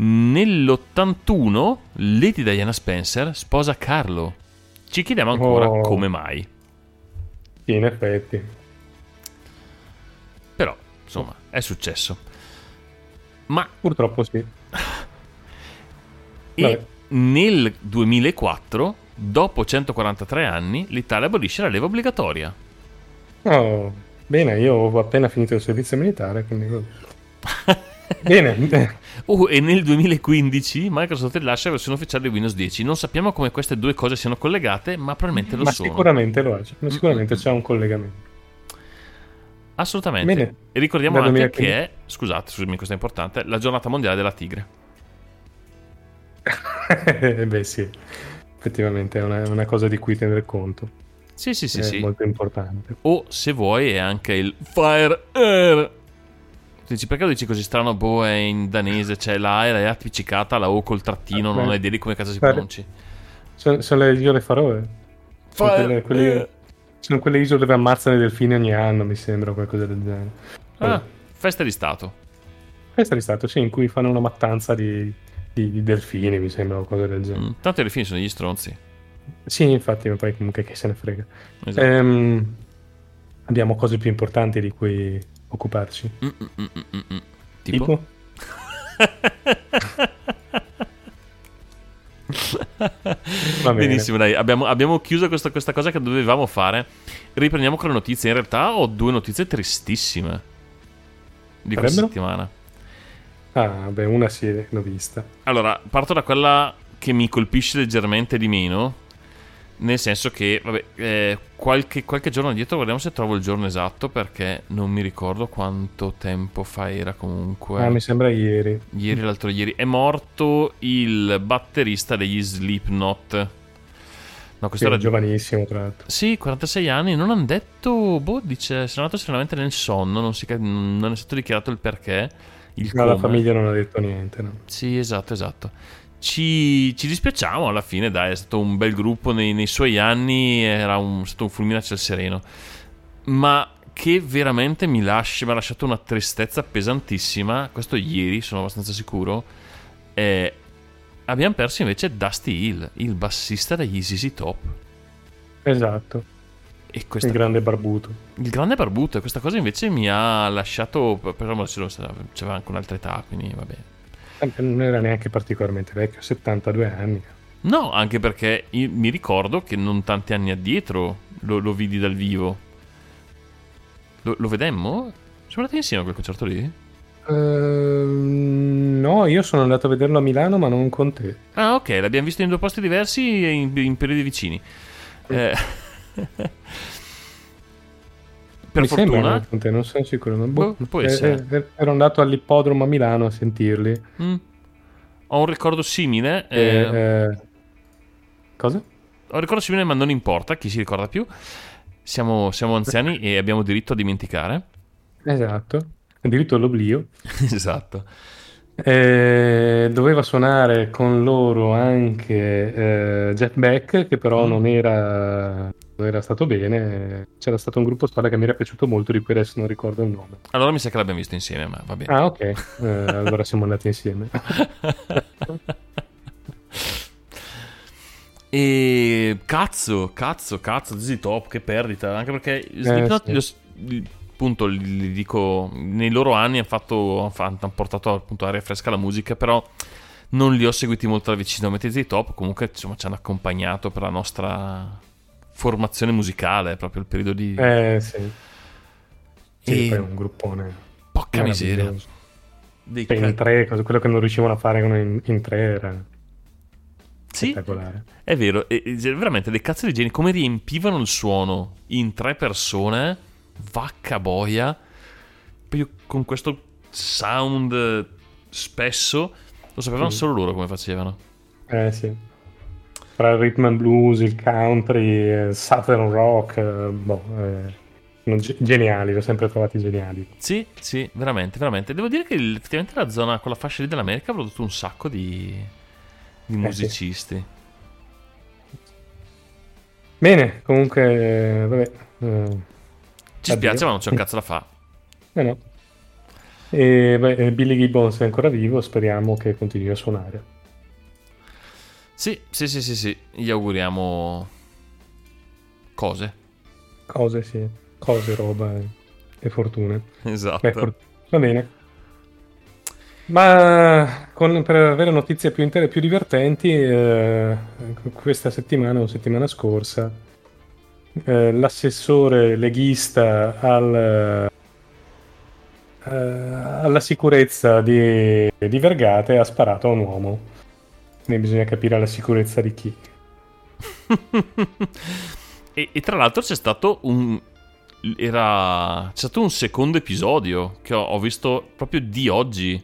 Nell'81 Lady Diana Spencer sposa Carlo. Ci chiediamo ancora Oh. come mai. Sì, in effetti. Però, insomma, è successo. Ma Purtroppo sì. e Vabbè. nel 2004, dopo 143 anni, l'Italia abolisce la leva obbligatoria. Oh, bene, io ho appena finito il servizio militare, quindi... bene. Oh, e nel 2015 Microsoft rilascia la versione ufficiale di Windows 10. Non sappiamo come queste due cose siano collegate, ma probabilmente lo Ma sono. sicuramente lo è, sicuramente c'è un collegamento. Assolutamente. Bene. E ricordiamo Dal anche 2015. che scusate, scusami, questo è importante, la giornata mondiale della tigre. Beh sì, effettivamente è una, una cosa di cui tenere conto. Sì, sì, sì, è sì. molto importante. O se vuoi è anche il Fire Air. Dici perché lo dici così strano? Boh, è in danese, c'è la A è appiccicata, la O col trattino, Ah, non idea di come cazzo si pronunci. Sono, sono le isole Faroe. Sono Fire quelle, quelle- Air. sono quelle isole dove ammazzano i delfini ogni anno, mi sembra, qualcosa del genere. Ah, Vabbè. Festa di Stato. Questo è stato, sì, in cui fanno una mattanza di, di- di delfini, mi sembra, o cose del genere. Mm, Tanto i delfini sono gli stronzi. Sì, infatti, ma poi comunque che se ne frega. Esatto. Ehm, abbiamo cose più importanti di cui occuparci. Mm, mm, mm, mm, mm, mm. Tipo? Tipo? Benissimo, dai, abbiamo, abbiamo chiuso questa, questa cosa che dovevamo fare. Riprendiamo con le notizie. In realtà ho due notizie tristissime di questa Sarebbero? settimana. Ah, beh, una sì, l'ho vista. Allora, parto da quella che mi colpisce leggermente di meno. Nel senso che, vabbè, eh, qualche, qualche giorno dietro, guardiamo se trovo il giorno esatto, perché non mi ricordo quanto tempo fa era comunque. Ah, mi sembra ieri. Ieri, l'altro ieri, è morto il batterista degli Slipknot. No, questo Sì, era giovanissimo, tra l'altro. Sì, 46 anni, non hanno detto, boh, dice, è andato serenamente nel sonno, non, si non è stato dichiarato il perché, il la come. famiglia non ha detto niente, no? Sì, esatto, esatto. Ci, ci dispiacciamo alla fine, dai, è stato un bel gruppo nei, nei suoi anni, era un, stato un fulmine a ciel sereno. Ma che veramente mi, lascia, mi ha lasciato una tristezza pesantissima, questo ieri, sono abbastanza sicuro, eh, abbiamo perso invece Dusty Hill, il bassista degli ZZ Top. Esatto, E questa il grande barbuto. Il grande barbuto, e questa cosa invece mi ha lasciato. Però ce lo- c'aveva anche un'altra età, quindi va bene. Non era neanche particolarmente vecchio, 72 anni. No, anche perché mi ricordo che non tanti anni addietro lo, lo vidi dal vivo. Lo, lo vedemmo? Siamo andati insieme a quel concerto lì? Ehm, no, io sono andato a vederlo a Milano, ma non con te. Ah, ok, l'abbiamo visto in due posti diversi e in, in periodi vicini. Eh, per Mi sembra fortuna. non te, non sono sicuro. Ma boh, Boh, può eh, essere. eh, ero andato all'ippodromo a Milano a sentirli. Mm, ho un ricordo simile. Eh, eh, Cosa? Ho un ricordo simile, ma non importa, chi si ricorda più. Siamo, siamo anziani e abbiamo diritto a dimenticare. Esatto, diritto all'oblio. esatto. Eh, doveva suonare con loro anche eh, Jeff Beck, che però Mm. non, era, non era stato bene. C'era stato un gruppo spalla che mi era piaciuto molto, di cui adesso non ricordo il nome. Allora mi sa che l'abbiamo visto insieme, ma va bene. Ah, ok, Eh, allora siamo andati insieme. e cazzo, cazzo, cazzo, ZZ Top, che perdita. Anche perché Slipknot, sì. lo s- li- appunto, li li dico, nei loro anni hanno, fatto, hanno portato appunto aria fresca alla musica, però non li ho seguiti molto da vicino. Mentre ZZ Top comunque insomma, ci hanno accompagnato per la nostra formazione musicale, proprio il periodo di... Eh, sì. Sì, E- poi è un gruppone. Porca miseria. Dei ca- in tre, quello che non riuscivano a fare in, in tre era Sì, spettacolare. È vero, e- e veramente dei cazzo di geni come riempivano il suono in tre persone, vacca boia, poi con questo sound spesso, lo sapevano Sì. solo loro come facevano. Eh sì. Tra il rhythm and blues, il country, il southern rock, eh, boh, eh, geniali, li ho sempre trovati geniali. Sì, sì, veramente, veramente. Devo dire che effettivamente la zona, quella fascia lì dell'America ha prodotto un sacco di, di sì. musicisti. Bene, comunque, eh, vabbè. eh, Ci spiace ma non c'è un cazzo da fare. eh no. E beh, eh, Billy Gibbons è ancora vivo, speriamo che continui a suonare. Sì, sì, sì, sì, sì, gli auguriamo cose. Cose, sì. Cose, roba e, e fortune. Esatto. Beh, for- va bene. Ma con- per avere notizie più, inter- più divertenti, eh, questa settimana o settimana scorsa, eh, l'assessore leghista al, eh, alla sicurezza di, di Vergate ha sparato a un uomo. Ne bisogna capire la sicurezza di chi. e, e tra l'altro c'è stato un. Era. C'è stato un secondo episodio che ho, ho visto proprio di oggi.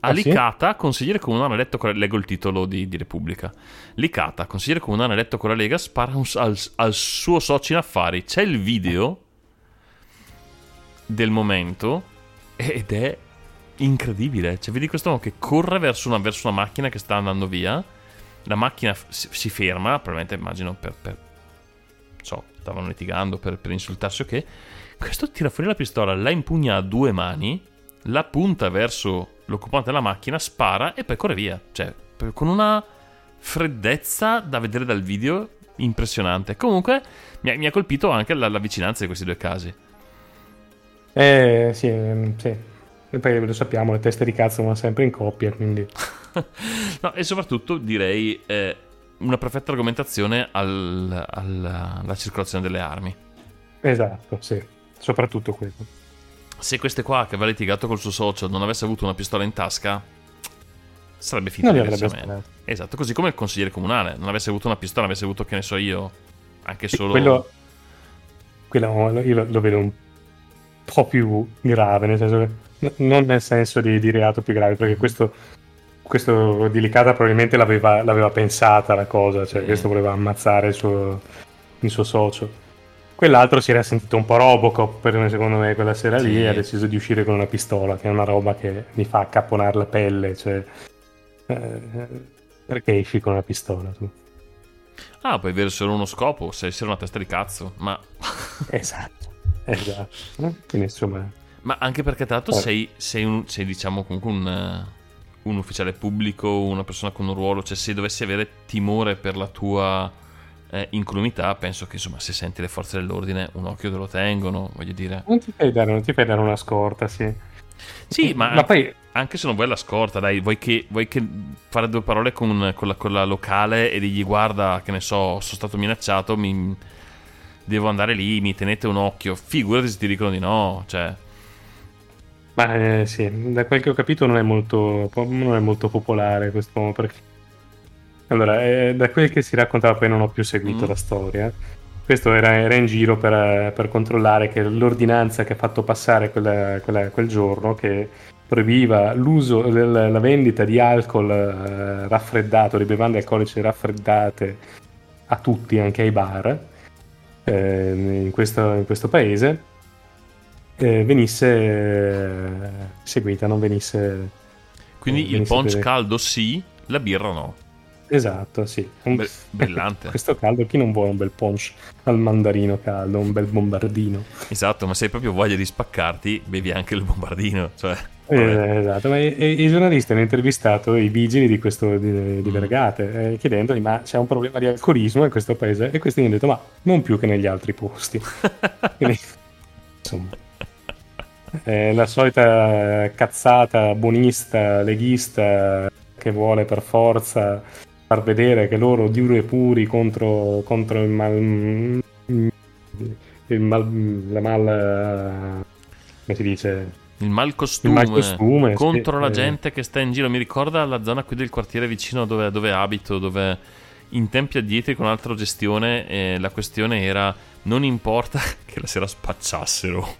A Ah, sì? Consigliere comunale eletto con la leggo il titolo di, di Repubblica. Licata, consigliere comunale eletto con la Lega, spara un- al, al suo socio in affari. C'è il video del momento ed è incredibile. Cioè, vedi questo uomo che corre verso una, verso una macchina che sta andando via. La macchina f- si, ferma, probabilmente immagino per, per so, stavano litigando per, per insultarsi o che. Questo tira fuori la pistola, la impugna a due mani la punta verso l'occupante della macchina, spara e poi corre via. Cioè, con una freddezza da vedere dal video impressionante. Comunque, mi ha, mi ha colpito anche la, la vicinanza di questi due casi. Eh, sì, ehm, sì. E poi lo sappiamo, le teste di cazzo vanno sempre in coppia, quindi... no, e soprattutto direi eh, una perfetta argomentazione al- al- alla circolazione delle armi. Esatto, sì. Soprattutto quello. Se queste qua che aveva litigato col suo socio non avesse avuto una pistola in tasca, sarebbe finita Non diversamente. Esatto, così come il consigliere comunale, non avesse avuto una pistola, avesse avuto, che ne so io, anche solo... Quello, quello io lo, lo vedo un po' più grave, nel senso che non nel senso di, di reato più grave, perché questo, questo di Licata probabilmente l'aveva, l'aveva pensata la cosa, cioè Mm. questo voleva ammazzare il suo, il suo socio. Quell'altro si era sentito un po' Robocop, per- secondo me, quella sera lì Sì. e ha deciso di uscire con una pistola, che è una roba che mi fa accapponare la pelle, cioè... eh, perché esci con una pistola tu? Ah, puoi avere solo uno scopo, se essere una testa di cazzo, ma... Esatto, esatto. Quindi insomma... ma anche perché tra l'altro Eh. sei, sei, un, sei diciamo comunque un, eh, un ufficiale pubblico, una persona con un ruolo, cioè se dovessi avere timore per la tua eh, incolumità, penso che insomma se senti le forze dell'ordine un occhio te lo tengono, voglio dire. Non ti fai dare, non ti fai dare una scorta, sì. Sì, ma, Ma poi, anche se non vuoi la scorta, dai, vuoi che, vuoi che fare due parole con, con la, con la locale e digli guarda, che ne so, sono stato minacciato, mi, devo andare lì, mi tenete un occhio. Figurati se ti dicono di no, cioè... ma eh, sì, da quel che ho capito non è molto, non è molto popolare quest'uomo perché... Allora, eh, da quel che si raccontava, poi non ho più seguito Mm. la storia. Questo era, era in giro per, per controllare che l'ordinanza che ha fatto passare quella- quella- quel giorno, che proibiva l'uso, la, la vendita di alcol eh, raffreddato, di bevande alcoliche raffreddate a tutti, anche ai bar, eh, in, questo, in questo paese, eh, venisse seguita, non venisse... Quindi il venisse punch beve- caldo sì, la birra no. Esatto, sì. Be- brillante. Questo caldo, chi non vuole un bel punch al mandarino caldo, un bel bombardino? Esatto, ma se hai proprio voglia di spaccarti, bevi anche il bombardino, cioè... Eh, esatto, ma i, i- giornalisti hanno intervistato i vigili di, questo, di, di Mm. Vergate eh, chiedendogli ma c'è un problema di alcolismo in questo paese e questi hanno detto ma non più che negli altri posti. Quindi, insomma, è la solita cazzata buonista, leghista che vuole per forza far vedere che loro duri e puri contro, contro il mal... Il mal la mal... eh, come si dice? Il malcostume, Il malcostume, contro sì, la eh. gente che sta in giro. Mi ricorda la zona qui del quartiere vicino dove, dove abito, dove in tempi addietri con altra gestione eh, la questione era non importa che la sera spacciassero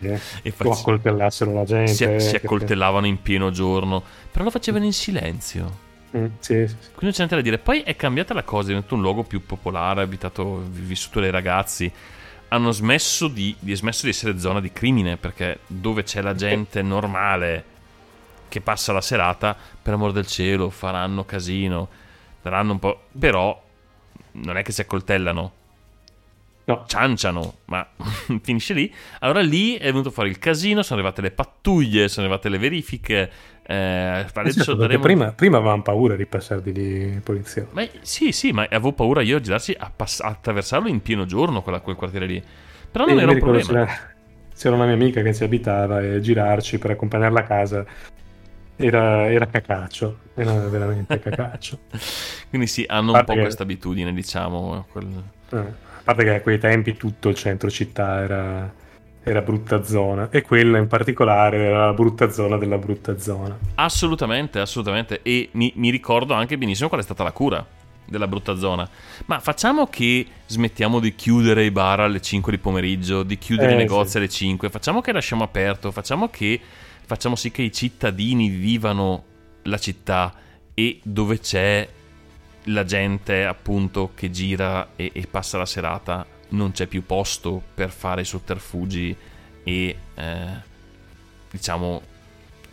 eh, e fac- accoltellassero la gente. si, si accoltellavano in pieno giorno, però lo facevano in silenzio. Mm, sì, sì, sì. Quindi c'è niente da dire. Poi è cambiata la cosa, è diventato un luogo più popolare, abitato, vissuto dai ragazzi. Hanno smesso di, di- smesso di essere zona di crimine, perché dove c'è la gente normale che passa la serata, per amor del cielo, faranno casino, daranno un po'... Però non è che si accoltellano, No, cianciano, ma finisce lì. Allora lì è venuto fuori il casino, sono arrivate le pattuglie, sono arrivate le verifiche. Eh, Esatto, adesso perché daremo- prima, prima avevamo paura di passare di lì polizia. Ma sì, sì, ma avevo paura io a girarsi a, pass- a attraversarlo in pieno giorno quella- quel quartiere lì. Però non E era un problema. C'era, c'era una mia amica che ci abitava e girarci per accompagnarla a casa era, era cacaccio, era veramente cacaccio. Quindi sì, hanno un Parte po' che- questa abitudine, diciamo. quel- Eh, parte che a quei tempi tutto il centro città era, era brutta zona e quella in particolare era la brutta zona della brutta zona. Assolutamente, assolutamente. E mi, mi ricordo anche benissimo qual è stata la cura della brutta zona. Ma facciamo che smettiamo di chiudere i bar alle 5 di pomeriggio, di chiudere Eh, i negozi sì. alle 5, facciamo che lasciamo aperto, facciamo che facciamo sì che i cittadini vivano la città e dove c'è la gente appunto che gira e, e passa la serata non c'è più posto per fare i sotterfugi e eh, diciamo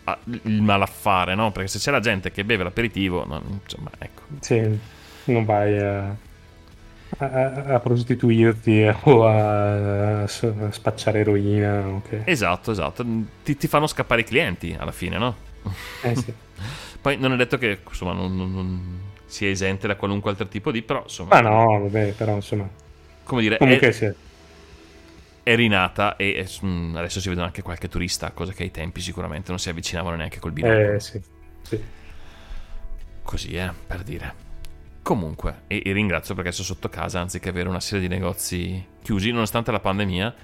a- il malaffare, no? Perché se c'è la gente che beve l'aperitivo, no, insomma, ecco. Sì, non vai a... a, a prostituirti o a, spacciare eroina. ok. Esatto, esatto. Ti, ti fanno scappare i clienti alla fine, no? Eh sì. Poi non è detto che insomma non, non- non sia esente da qualunque altro tipo di, però insomma, Ma no, vabbè, però insomma. come dire, Comunque è, sì. è rinata e e, mm, adesso si vedono anche qualche turista, cosa che ai tempi sicuramente non si avvicinavano neanche col binocolo. Eh sì. sì. Così, eh, per dire. Comunque, e, e ringrazio perché sono sotto casa, anziché avere una serie di negozi chiusi, nonostante la pandemia,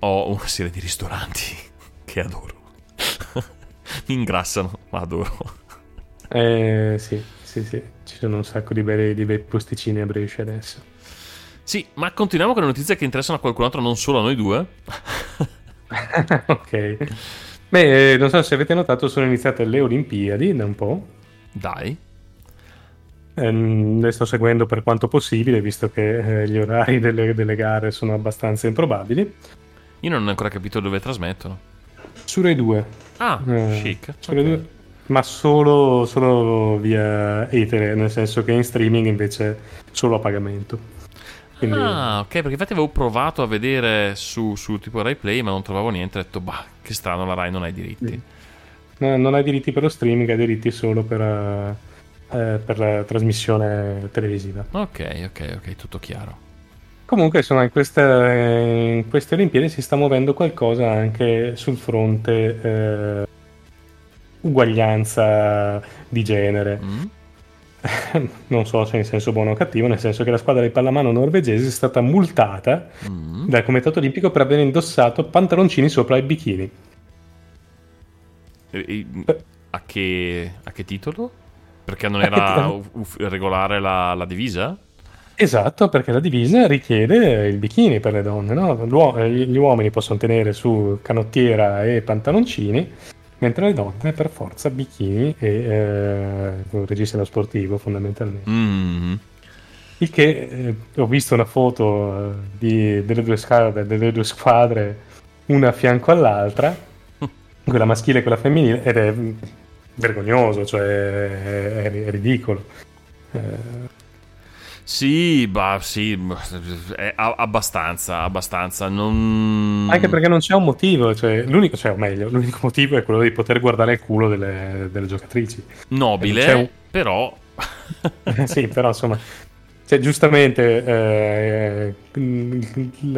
ho una serie di ristoranti che adoro. Mi ingrassano, ma adoro. Eh, sì, sì, sì. Ci sono un sacco di bei, di bei posticini a Brescia adesso. Sì, ma continuiamo con le notizie che interessano a qualcun altro, non solo a noi due. ok. Beh, eh, non so se avete notato, sono iniziate le Olimpiadi da un po'. Dai. Ehm, le sto seguendo per quanto possibile, visto che eh, gli orari delle, delle gare sono abbastanza improbabili. Io non ho ancora capito dove trasmettono. Su Rai 2. Ah, Eh, chic. su Rai Ok. 2, ma solo, solo via etere, nel senso che in streaming invece solo a pagamento. Quindi, Ah, ok, perché infatti avevo provato a vedere su, su tipo Rai Play, ma non trovavo niente. Ho detto, bah, che strano, la Rai non ha i diritti. no, non hai diritti per lo streaming, hai diritti solo per, eh, per la trasmissione televisiva. Ok, ok, ok, tutto chiaro. Comunque, insomma, in, questa- in queste Olimpiadi si sta muovendo qualcosa anche sul fronte eh, uguaglianza di genere. Mm? non so se in senso buono o cattivo, nel senso che la squadra di pallamano norvegese è stata multata Mm? dal Comitato Olimpico per aver indossato pantaloncini sopra i bikini. E- e- Eh. a, che, a che titolo? Perché non era uff- regolare la, la divisa? Esatto, perché la divisa richiede il bikini per le donne, no? Gli uomini possono tenere su canottiera e pantaloncini, mentre le donne per forza bikini e eh, un registro sportivo fondamentalmente. Mm. Il che eh, ho visto una foto eh, di- delle, due squadre, delle due squadre, una a fianco all'altra, quella maschile e quella femminile, ed è vergognoso, cioè è, è- è ridicolo. Eh, Sì, bah, sì, abbastanza, abbastanza. Non... Anche perché non c'è un motivo, cioè, l'unico, cioè, o meglio, l'unico motivo è quello di poter guardare il culo delle, delle giocatrici. Nobile, C'è un- però... sì, però insomma, cioè, giustamente eh, l-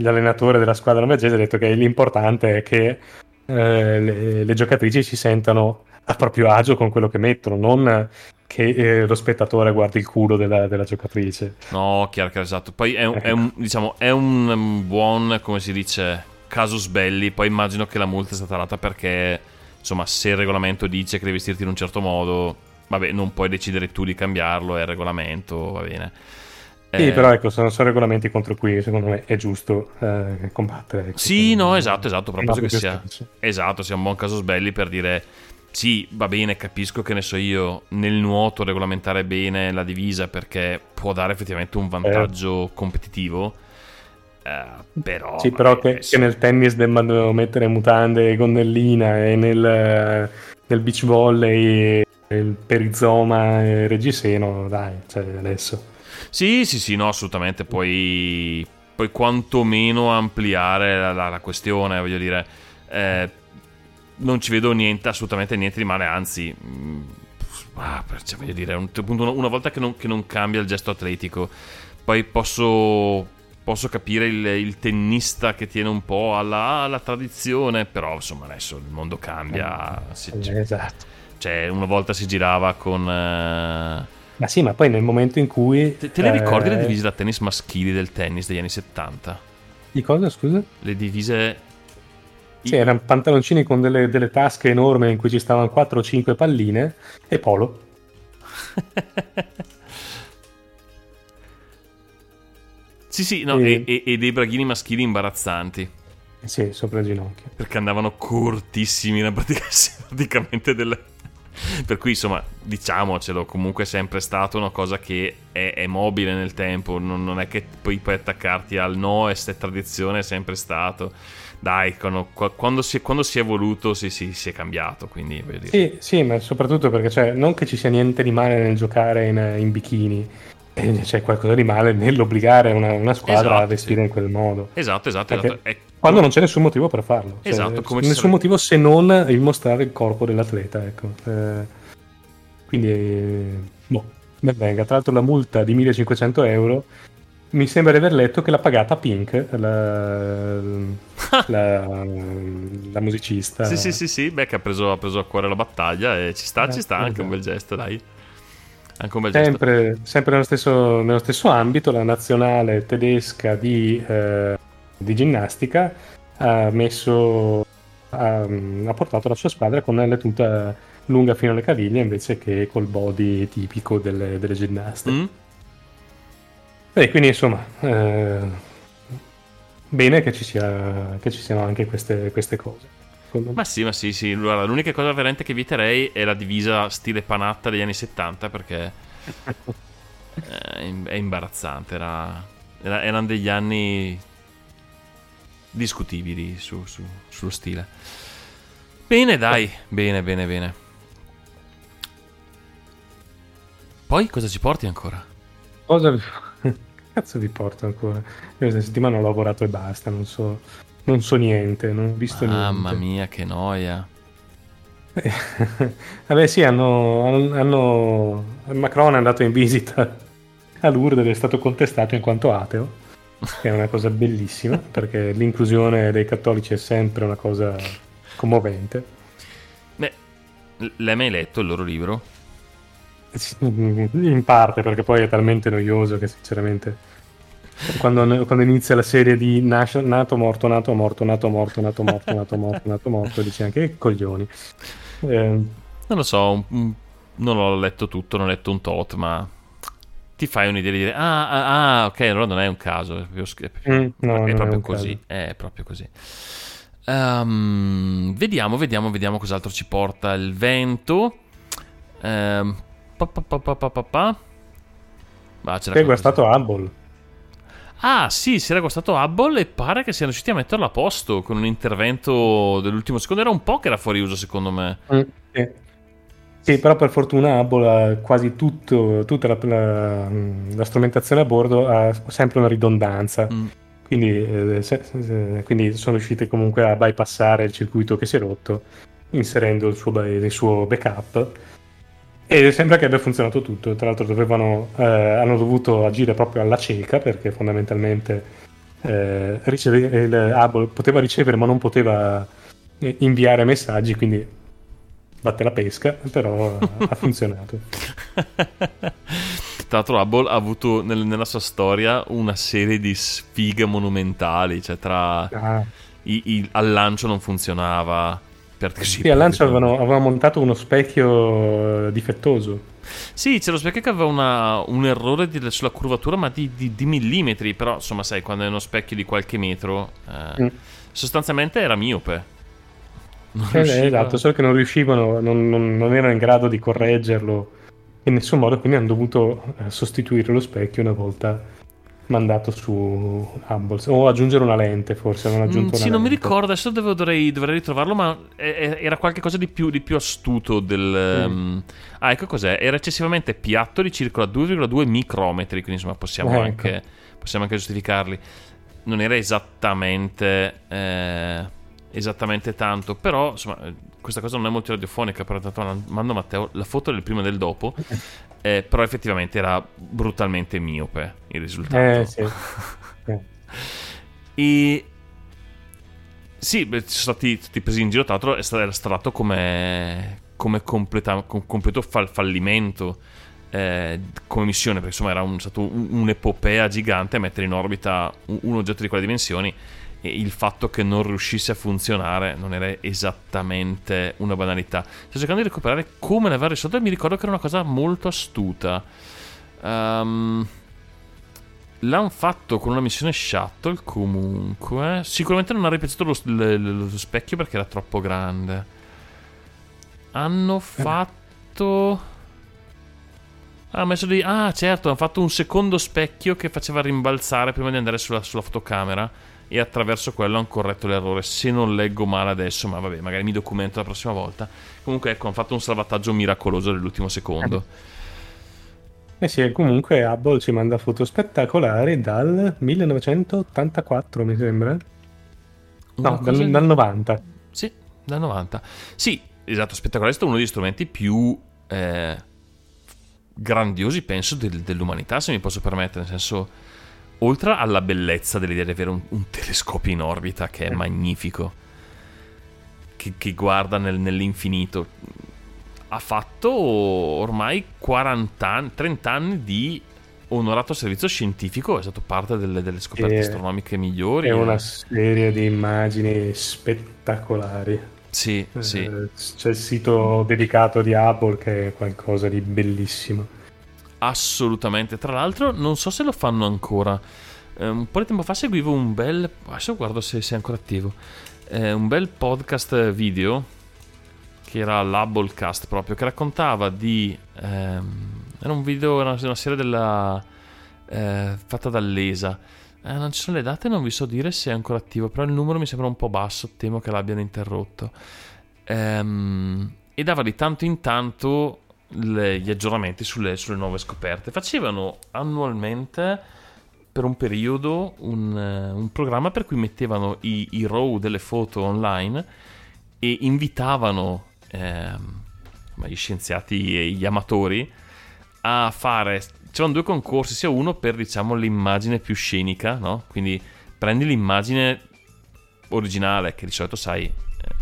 l'allenatore della squadra norvegese ha detto che l'importante è che eh, le, le giocatrici si sentano a proprio agio con quello che mettono, non che eh, lo spettatore guardi il culo della, della giocatrice. No, chiaro, chiaro, esatto. Poi è un, è un- diciamo, è un um, buon, come si dice, casus belli. Poi immagino che la multa è stata data perché, insomma, se il regolamento dice che devi vestirti in un certo modo, vabbè, non puoi decidere tu di cambiarlo, è il regolamento, va bene. Sì, Eh, però ecco, sono, sono regolamenti contro cui secondo me è giusto eh, combattere. ecco. Sì, no, esatto, esatto, proprio che sia... Esatto, sia un buon casus belli per dire... Sì, va bene, capisco che ne so io, nel nuoto regolamentare bene la divisa perché può dare effettivamente un vantaggio competitivo. eh, però... Sì, però che, che nel tennis debbano mettere mutande e gonnellina e nel, nel beach volley il perizoma e reggiseno, dai, cioè adesso. Sì, sì, sì, no, assolutamente. Puoi, puoi quantomeno ampliare la, la- la questione, voglio dire. eh, non ci vedo niente, assolutamente niente di male, anzi... mm, ah, cioè, voglio dire, un- appunto, una, volta che non, che non cambia il gesto atletico, poi posso, posso capire il, il tennista che tiene un po' alla, alla tradizione, però insomma adesso il mondo cambia. si- Eh, esatto. cioè, una volta si girava con... eh, Ma sì, ma poi nel momento in cui... te, te le ricordi le eh, divise da tennis maschili del tennis degli anni 70? Di cosa, scusa? Le divise... Sì, erano pantaloncini con delle, delle tasche enormi in cui ci stavano 4 o 5 palline e polo. sì, sì, no, E- e, e- dei braghini maschili imbarazzanti. Sì, sopra il ginocchio. Perché andavano cortissimi, praticamente del... Per cui, insomma, diciamocelo, comunque è sempre stato una cosa che è, è mobile nel tempo, non, non è che poi puoi attaccarti al no, sta tradizione è sempre stato. Dai, quando, quando si, è, quando si è voluto si, si- si è cambiato, quindi. Sì, sì, ma soprattutto perché cioè, non che ci sia niente di male nel giocare in, in bikini, E c'è qualcosa di male nell'obbligare una, una squadra Esatto, a vestire sì. in quel modo. Esatto, esatto, esatto. È- Quando non c'è nessun motivo per farlo. Cioè, Esatto, come nessun sarebbe- motivo se non il mostrare il corpo dell'atleta. Ecco. Eh, quindi, eh, boh, ben venga. Tra l'altro la multa di 1500 euro mi sembra di aver letto che l'ha pagata Pink, la, la, la musicista. Sì, sì, sì, sì, beh, che ha preso, ha preso a cuore la battaglia e ci sta, Eh, ci sta, anche un bel esatto. gesto, dai. Anche un bel gesto. Sempre, sempre nello, stesso, nello stesso ambito, la nazionale tedesca di, eh, di ginnastica ha messo ha, ha portato la sua squadra con la tuta lunga fino alle caviglie invece che col body tipico delle, delle ginnaste. Mm? E quindi insomma, eh, bene che ci, sia, che ci siano anche queste, queste cose. Ma sì, ma sì, sì. Guarda, l'unica cosa veramente che eviterei è la divisa stile panatta degli anni 70 perché è, im- è imbarazzante. Era, era- erano degli anni discutibili su- su- sullo stile. Bene, dai. Bene, bene, bene. Poi cosa ci porti ancora? Cosa vi... cazzo vi porto ancora? Io questa settimana ho lavorato e basta, non so, non so niente, non ho visto Mamma niente. mia, che noia. Vabbè, sì, hanno, hanno- Macron è andato in visita a Lourdes ed è stato contestato in quanto ateo, che è una cosa bellissima, perché l'inclusione dei cattolici è sempre una cosa commovente. Beh, l'hai mai letto il loro libro? In parte, perché poi è talmente noioso che sinceramente... Quando, quando inizia la serie di nasce- nato, morto, nato, morto, nato, morto, nato, morto, nato, morto, nato, morto, dici anche che coglioni. Eh, Non lo so, non l'ho letto tutto, non ho letto un tot, ma ti fai un'idea di dire, ah, ah, ah, ok, allora non è un caso, è proprio, è Mm, no, è è proprio un così, caso. è proprio così. Ehm, vediamo, vediamo, vediamo cos'altro ci porta il vento. Ehm, pa, pa, pa. Ah, Che è guastato Hubble. Ah, sì, si era guastato Hubble e pare che siano riusciti a metterlo a posto con un intervento dell'ultimo secondo. Era un po' che era fuori uso, secondo me. Sì. Sì, però per fortuna Hubble ha quasi tutto, tutta la, la- la strumentazione a bordo ha sempre una ridondanza. Mm. Quindi, eh, se- se- quindi sono riusciti comunque a bypassare il circuito che si è rotto inserendo il suo, il suo backup. E sembra che abbia funzionato tutto. Tra l'altro, dovevano, eh, hanno dovuto agire proprio alla cieca perché fondamentalmente eh, riceve- il Hubble poteva ricevere ma non poteva eh, inviare messaggi. Quindi batte la pesca, però ha funzionato. Tra l'altro, Hubble ha avuto nel- nella sua storia una serie di sfighe monumentali. Cioè, tra Ah, i- i- al lancio non funzionava. Per, sì, al lancio avevano, avevano montato uno specchio eh, difettoso. Sì, c'è lo specchio che aveva una- un errore di- sulla curvatura, ma di, di- di millimetri. Però, insomma, sai, quando è uno specchio di qualche metro, eh, Mm. sostanzialmente era miope. Eh, esatto, solo che non riuscivano, non, non- non erano in grado di correggerlo in nessun modo, quindi hanno dovuto eh, sostituire lo specchio una volta mandato su Hubble o aggiungere una lente, forse hanno Mm, aggiunto sì, una non mi lente. ricordo, adesso dovrei, dovrei ritrovarlo, ma è- era qualcosa di più, di più astuto del... ehm, Ah, ecco cos'è, era eccessivamente piatto di circa 2,2 micrometri, quindi insomma possiamo, Eh, ecco. anche, possiamo anche giustificarli. Non era esattamente... eh, esattamente tanto, però insomma eh, questa cosa non è molto radiofonica, però tanto man- mando a Matteo la foto del prima e del dopo, eh, però effettivamente era brutalmente miope il risultato. Eh, sì. E sì, beh, ci sono stati, stati presi in giro. Tra l'altro, è stato, era stato come, come completa- com- completo fall- fallimento eh, come missione. Perché insomma, era un- stato un- un'epopea gigante mettere in orbita un, un oggetto di quelle dimensioni. E il fatto che non riuscisse a funzionare non era esattamente una banalità. Sto cercando di recuperare come l'aver risolto. E mi ricordo che era una cosa molto astuta. Ehm. L'hanno fatto con una missione shuttle comunque. Sicuramente non ha ripetuto lo, l- lo specchio perché era troppo grande. Hanno fatto. Ha messo di. Ah, certo, hanno fatto un secondo specchio che faceva rimbalzare prima di andare sulla, sulla fotocamera. E attraverso quello hanno corretto l'errore. Se non leggo male adesso, ma vabbè, magari mi documento la prossima volta. Comunque, ecco, hanno fatto un salvataggio miracoloso nell'ultimo secondo. Eh sì, comunque Hubble ci manda foto spettacolari dal 1984, mi sembra. Una No, dal, dal 90. Sì, dal 90. Sì, esatto, spettacolare è stato uno degli strumenti più eh, grandiosi, penso, del- dell'umanità, se mi posso permettere, nel senso, oltre alla bellezza dell'idea di avere un, un telescopio in orbita che è Eh. magnifico, che, che guarda nel- nell'infinito, ha fatto ormai 40 anni, 30 anni di onorato servizio scientifico, è stato parte delle, delle scoperte E- astronomiche migliori. È una eh. serie di immagini spettacolari. Sì, sì. Eh, c'è il sito dedicato di Hubble che è qualcosa di bellissimo. Assolutamente. Tra l'altro, non so se lo fanno ancora. Eh, un po' di tempo fa seguivo un bel. Adesso guardo se, se ancora attivo. Eh, un bel podcast video che era l'Hubblecast proprio, che raccontava di. ehm, era un video, era una serie della. eh, fatta dall'ESA. Eh, non ci sono le date, non vi so dire se è ancora attivo, però il numero mi sembra un po' basso, temo che l'abbiano interrotto. Ehm, e dava di tanto in tanto le- gli aggiornamenti sulle, sulle nuove scoperte. Facevano annualmente per un periodo un, eh, un programma per cui mettevano i, i raw delle foto online e invitavano ehm, gli scienziati e gli amatori a fare c'erano due concorsi sia uno per diciamo l'immagine più scenica no? quindi prendi l'immagine originale che di solito sai eh,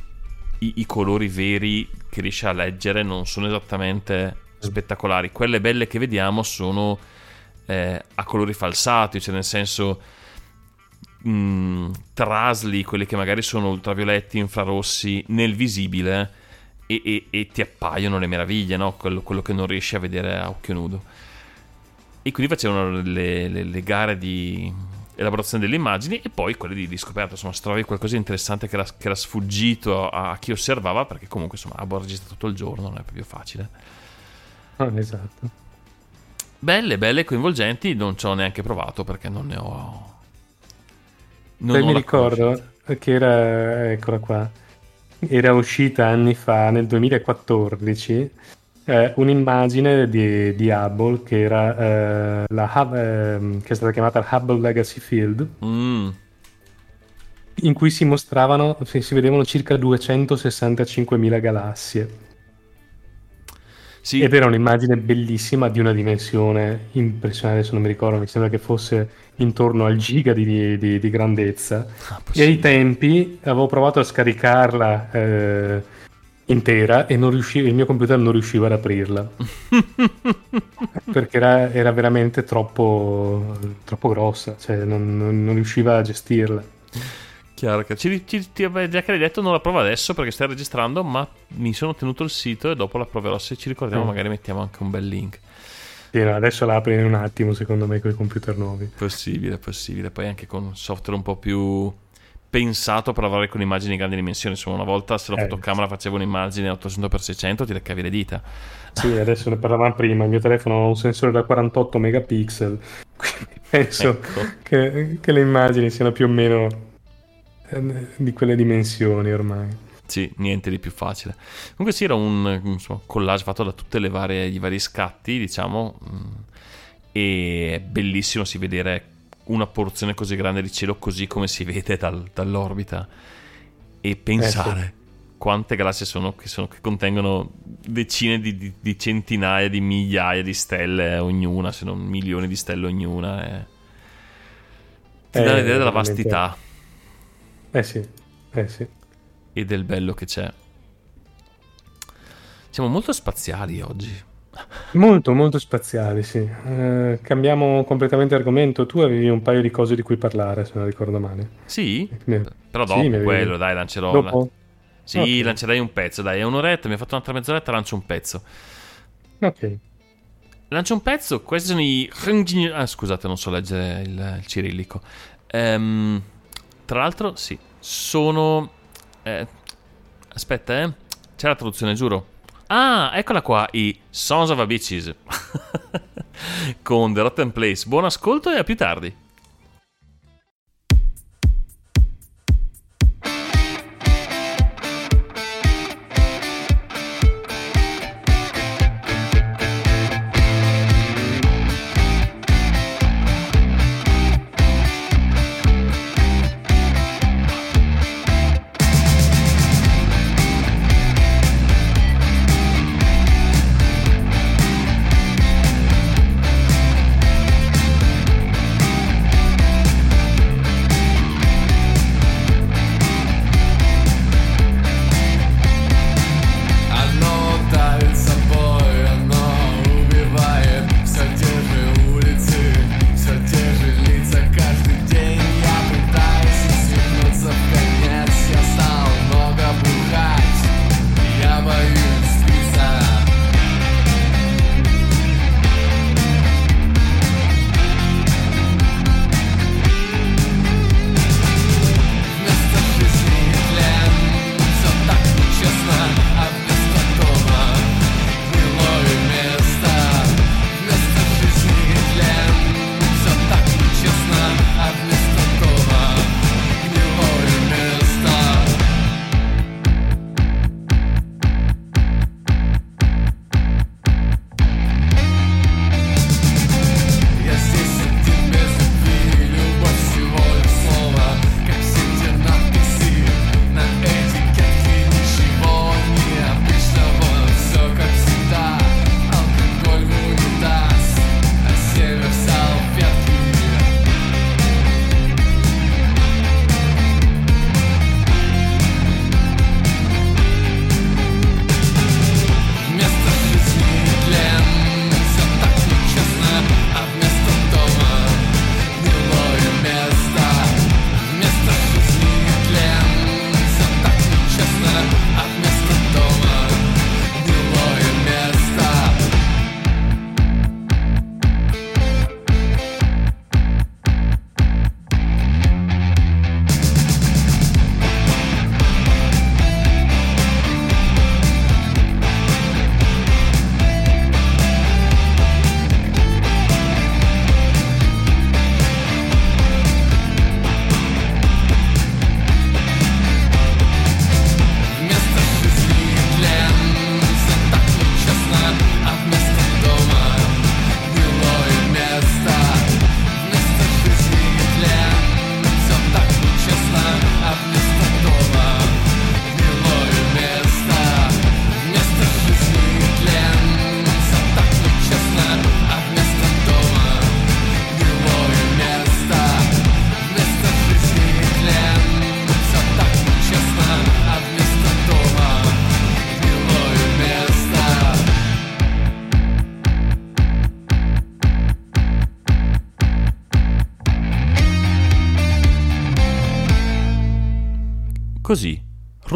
i, i colori veri che riesci a leggere non sono esattamente spettacolari quelle belle che vediamo sono eh, a colori falsati cioè nel senso mh, trasli quelli che magari sono ultravioletti infrarossi nel visibile e, e- e ti appaiono le meraviglie no? quello, quello che non riesci a vedere a occhio nudo e quindi facevano le, le- le gare di elaborazione delle immagini e poi quelle di, di scoperta insomma se trovavi qualcosa di interessante che era, che era sfuggito a, chi osservava perché comunque insomma Abo registra tutto il giorno non è proprio facile Ah, esatto. belle belle coinvolgenti non ci ho neanche provato perché non ne ho non Poi ho mi ricordo conoscenza. che era, eccola qua, era uscita anni fa, nel 2014, eh, un'immagine di, di Hubble che era eh, la Hub- ehm, che è stata chiamata Hubble Legacy Field, Mm, in cui si mostravano, si, vedevano circa 265.000 galassie. sì Ed era un'immagine bellissima di una dimensione impressionante, se non mi ricordo, mi sembra che fosse intorno al giga di, di- di grandezza. Ah, E ai tempi avevo provato a scaricarla eh, intera e non riuscivo, il mio computer non riusciva ad aprirla perché era, era veramente troppo, troppo grossa, cioè non, non- non riusciva a gestirla. Chiaro, che ci, ci- ti avevo già detto non la provo adesso perché stai registrando, ma mi sono tenuto il sito e dopo la proverò. Se ci ricordiamo, Mm. magari mettiamo anche un bel link. Sì, no, adesso la apri in un attimo, secondo me, con i computer nuovi. Possibile, possibile. Poi anche con software un po' più pensato per lavorare con immagini di grandi dimensioni. Insomma, una volta se la Eh. fotocamera faceva un'immagine 800x600 ti leccavi le dita. Sì, adesso ne parlavamo prima, il mio telefono ha un sensore da 48 megapixel, quindi penso Ecco. che, che le immagini siano più o meno eh, di quelle dimensioni ormai. Sì, niente di più facile. Comunque sì, era un insomma, collage fatto da tutti i vari scatti, diciamo, mm, e è bellissimo si vedere una porzione così grande di cielo così come si vede dal- dall'orbita e pensare quante galassie sono che, sono che contengono decine di, di- di centinaia di migliaia di stelle ognuna, se non milioni di stelle ognuna. e- Ti Eh, dà l'idea della vastità Eh sì, eh sì. e del bello che c'è. Siamo molto spaziali oggi. Molto, molto spaziali, sì. Eh, cambiamo completamente argomento. Tu avevi un paio di cose di cui parlare, se non ricordo male. Sì? Mi- Però Sì, dopo avevi- quello, dai, lancerò. Dopo? Sì, Ok. lancerei un pezzo, dai, è un'oretta, mi ha fatto un'altra mezz'oretta, lancio un pezzo. Ok. Lancio un pezzo, questi sono i... Ah, scusate, non so leggere il, il cirillico. Ehm, tra l'altro, sì, sono... eh, aspetta, eh. C'è la traduzione, giuro. Ah, eccola qua, i Sons of a Bitches. Con The Rotten Place. Buon ascolto e a più tardi.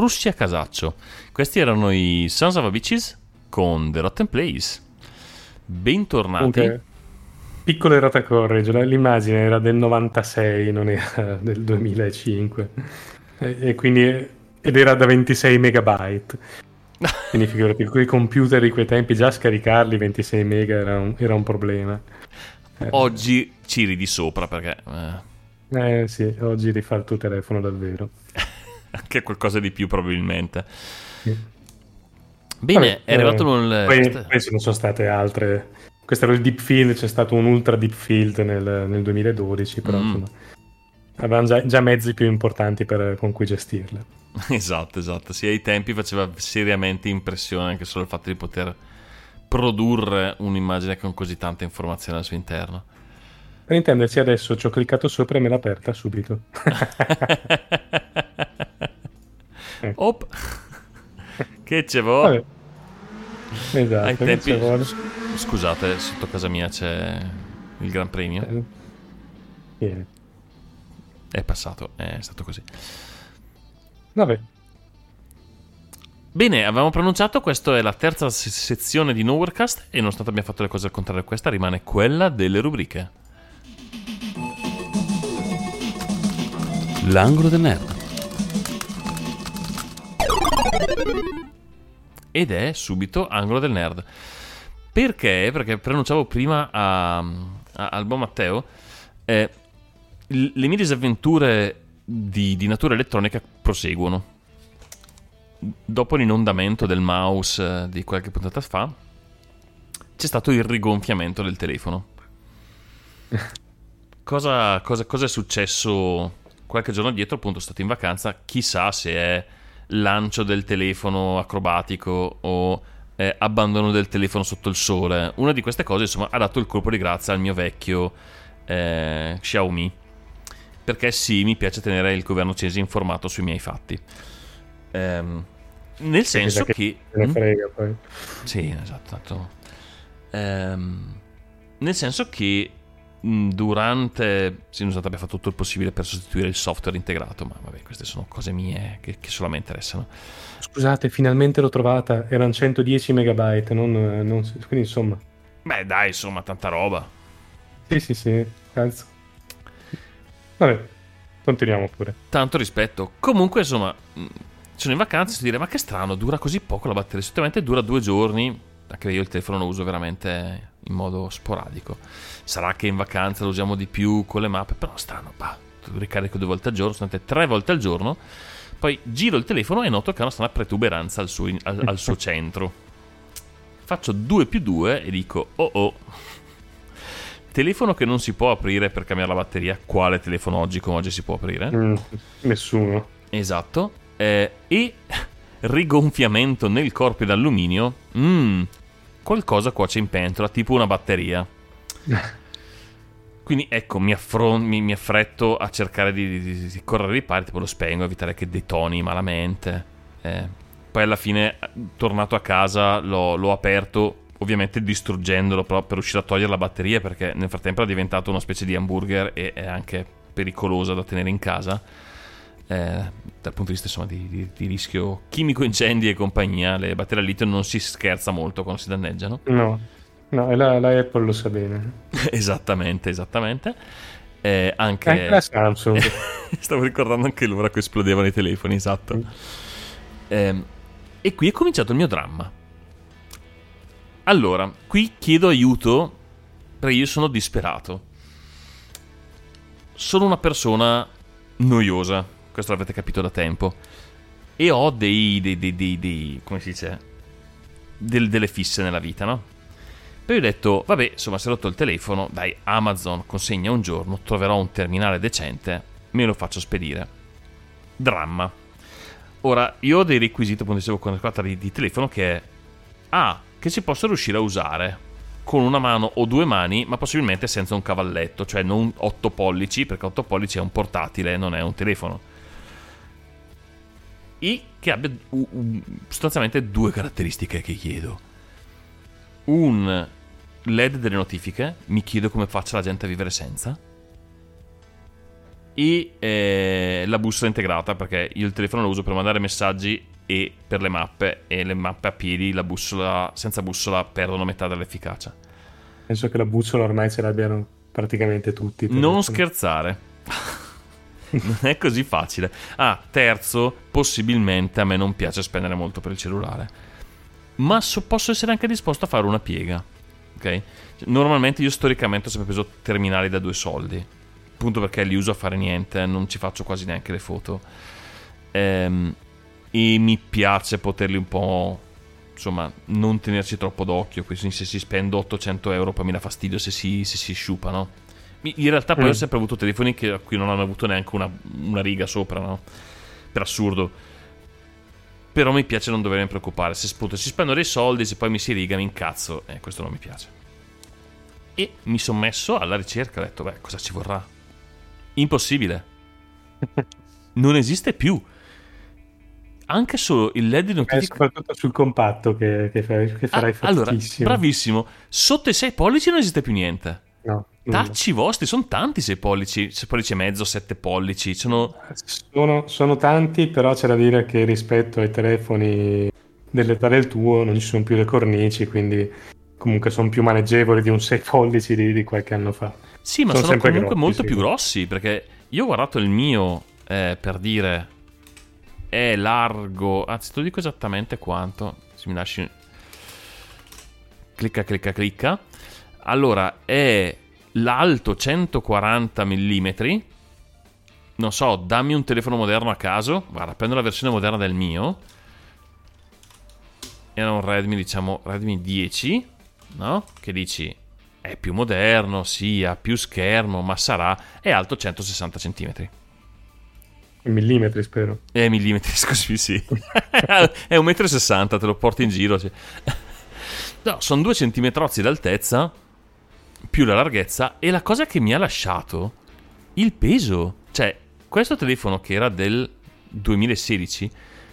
Russia Casaccio. Questi erano i Sons of a Bitches con The Rotten Place. Bentornati. Comunque, piccolo errata correggere, l'immagine era del 96, non era del 2005. E, e quindi, ed era da 26 megabyte. Quindi figurati, con i computer di quei tempi già scaricarli 26 mega era un, era un problema. Eh, Oggi ci ridi sopra perché eh, eh, sì, oggi rifà il tuo telefono davvero. anche qualcosa di più probabilmente. Sì. Bene, Vabbè, è arrivato eh, nel... Poi, poi ne sono state altre. Questo era il deep field, c'è stato un ultra deep field nel, nel 2012, però Mm. insomma, avevano già, già mezzi più importanti per- con cui gestirle. Esatto, esatto. Sì, ai tempi faceva seriamente impressione anche solo il fatto di poter produrre un'immagine con così tanta informazione al suo interno. Per intenderci adesso ci ho cliccato sopra e me l'ha aperta subito. Op. che ce vo? Vabbè. Esatto, Ai tempi... ci vuole? Scusate, sotto casa mia c'è il Gran Premio. Vieni. È passato, è stato così. Vabbè, Bene, avevamo pronunciato, questa è la terza se- sezione di Nowherecast e nonostante abbiamo fatto le cose al contrario, questa rimane quella delle rubriche. L'angolo del nerd. Ed è subito Angolo del Nerd. Perché? Perché pronunciavo prima a, a- al buon Matteo, eh, le mie disavventure di, di natura elettronica proseguono. Dopo l'inondamento del mouse eh, di qualche puntata fa, c'è stato il rigonfiamento del telefono. Cosa, cosa- cosa è successo qualche giorno dietro? Appunto, sono stato in vacanza. Chissà se è lancio del telefono acrobatico o eh, abbandono del telefono sotto il sole. Una di queste cose, insomma, ha dato il colpo di grazia al mio vecchio eh, Xiaomi. Perché sì, mi piace tenere il governo cinese informato sui miei fatti. Ehm, nel senso che che... ne Mm? frega poi. Sì, esatto. tanto- Ehm, nel senso che durante... Sì, scusate, abbiamo fatto tutto il possibile per sostituire il software integrato, ma vabbè, queste sono cose mie che, che solo a me interessano. Scusate, finalmente l'ho trovata. Erano 110 megabyte, non, non- quindi insomma. Beh, dai, insomma, tanta roba. Sì, sì, sì, cazzo. Vabbè, continuiamo pure. Tanto rispetto. Comunque, insomma, mh, sono in vacanza e si dire, ma che strano, dura così poco la batteria. Solitamente dura due giorni, anche io il telefono lo uso veramente in modo sporadico. Sarà che in vacanza lo usiamo di più con le mappe, però strano, bah, ricarico due volte al giorno, sono state tre volte al giorno. Poi giro il telefono e noto che ha una strana protuberanza al suo, al- al suo centro. Faccio 2 più 2 e dico, oh oh. Telefono che non si può aprire per cambiare la batteria. Quale telefono oggi come oggi si può aprire? Mm, nessuno. Esatto. Eh, e rigonfiamento nel corpo in alluminio. Mm, qualcosa cuoce in pentola, tipo una batteria. Quindi ecco, mi, affron- mi- mi affretto a cercare di, di- di correre ai ripari, tipo lo spengo, evitare che detoni malamente. Eh, poi alla fine, tornato a casa, l'ho, l'ho aperto, ovviamente distruggendolo però per riuscire a togliere la batteria, perché nel frattempo era diventato una specie di hamburger e è anche pericolosa da tenere in casa. Eh, dal punto di vista insomma, di, di- di rischio chimico, incendi e compagnia, le batterie al litio non si scherza molto quando si danneggiano. No, no, e la, la Apple lo sa bene. esattamente, esattamente. Eh, anche... Anche la Samsung. Stavo ricordando anche l'ora che esplodevano i telefoni, esatto. Ehm, e qui è cominciato il mio dramma. Allora, qui chiedo aiuto perché io sono disperato. Sono una persona noiosa, questo l'avete capito da tempo. E ho dei. dei, dei, dei- dei- come si dice? Del- delle fisse nella vita, no? Poi ho detto, vabbè, insomma, si è rotto il telefono, dai, Amazon consegna un giorno, troverò un terminale decente, me lo faccio spedire. Dramma. Ora, io ho dei requisiti, appunto, dicevo, quando si tratta di, di telefono, che è A, che si possa riuscire a usare con una mano o due mani, ma possibilmente senza un cavalletto, cioè non 8 pollici, perché 8 pollici è un portatile, non è un telefono. E che abbia u- u- sostanzialmente due caratteristiche che chiedo. Un LED delle notifiche, mi chiedo come faccia la gente a vivere senza. e eh, la bussola integrata perché io il telefono lo uso per mandare messaggi e per le mappe e le mappe a piedi la bussola senza bussola perdono metà dell'efficacia Penso che la bussola ormai ce l'abbiano praticamente tutti. i non scherzare non è così facile. Ah terzo possibilmente a me non piace spendere molto per il cellulare. Ma so- posso essere anche disposto a fare una piega ok? Normalmente io storicamente ho sempre preso terminali da due soldi. Appunto perché li uso a fare niente non ci faccio quasi neanche le foto. Ehm, e mi piace poterli un po' insomma non tenerci troppo d'occhio quindi se si spendo 800 euro poi mi dà fastidio se si, se si sciupa no? In realtà poi Mm. ho sempre avuto telefoni che, a cui non hanno avuto neanche una, una riga sopra no? per assurdo. Però mi piace non dovermi preoccupare. Se appunto si spendono dei soldi se poi mi si riga mi incazzo. E questo non mi piace. E mi sono messo alla ricerca ho detto beh cosa ci vorrà? Impossibile. Non esiste più. Anche solo il led di È notifica soprattutto sul compatto che, che fai- che farai Ah, allora bravissimo. Sotto i 6 pollici non esiste più niente No, tacci vostri sono tanti 6 pollici 6 pollici e mezzo 7 pollici sono Sono, sono tanti, però c'è da dire che rispetto ai telefoni dell'età del tuo non ci sono più le cornici, quindi comunque sono più maneggevoli di un 6 pollici di, di qualche anno fa. Sì, ma Sono sono, comunque grossi, molto sì. più grossi. Perché io ho guardato il mio eh, per dire è largo. Anzi, te lo dico esattamente quanto. Se mi lasci. Clicca, clicca, clicca. Allora, è l'alto 140 mm. Non so, dammi un telefono moderno a caso. Guarda, prendo la versione moderna del mio. Era un Redmi, diciamo, Redmi 10, no? Che dici, è più moderno, sì, ha più schermo, ma sarà, è alto 160 cm. Millimetri, spero. Eh, millimetri, scusi, sì. è 1,60 m, te lo porti in giro. cioè. No, sono 2 cm d'altezza, più la larghezza, e la cosa che mi ha lasciato, il peso. Cioè, questo telefono che era del 2016,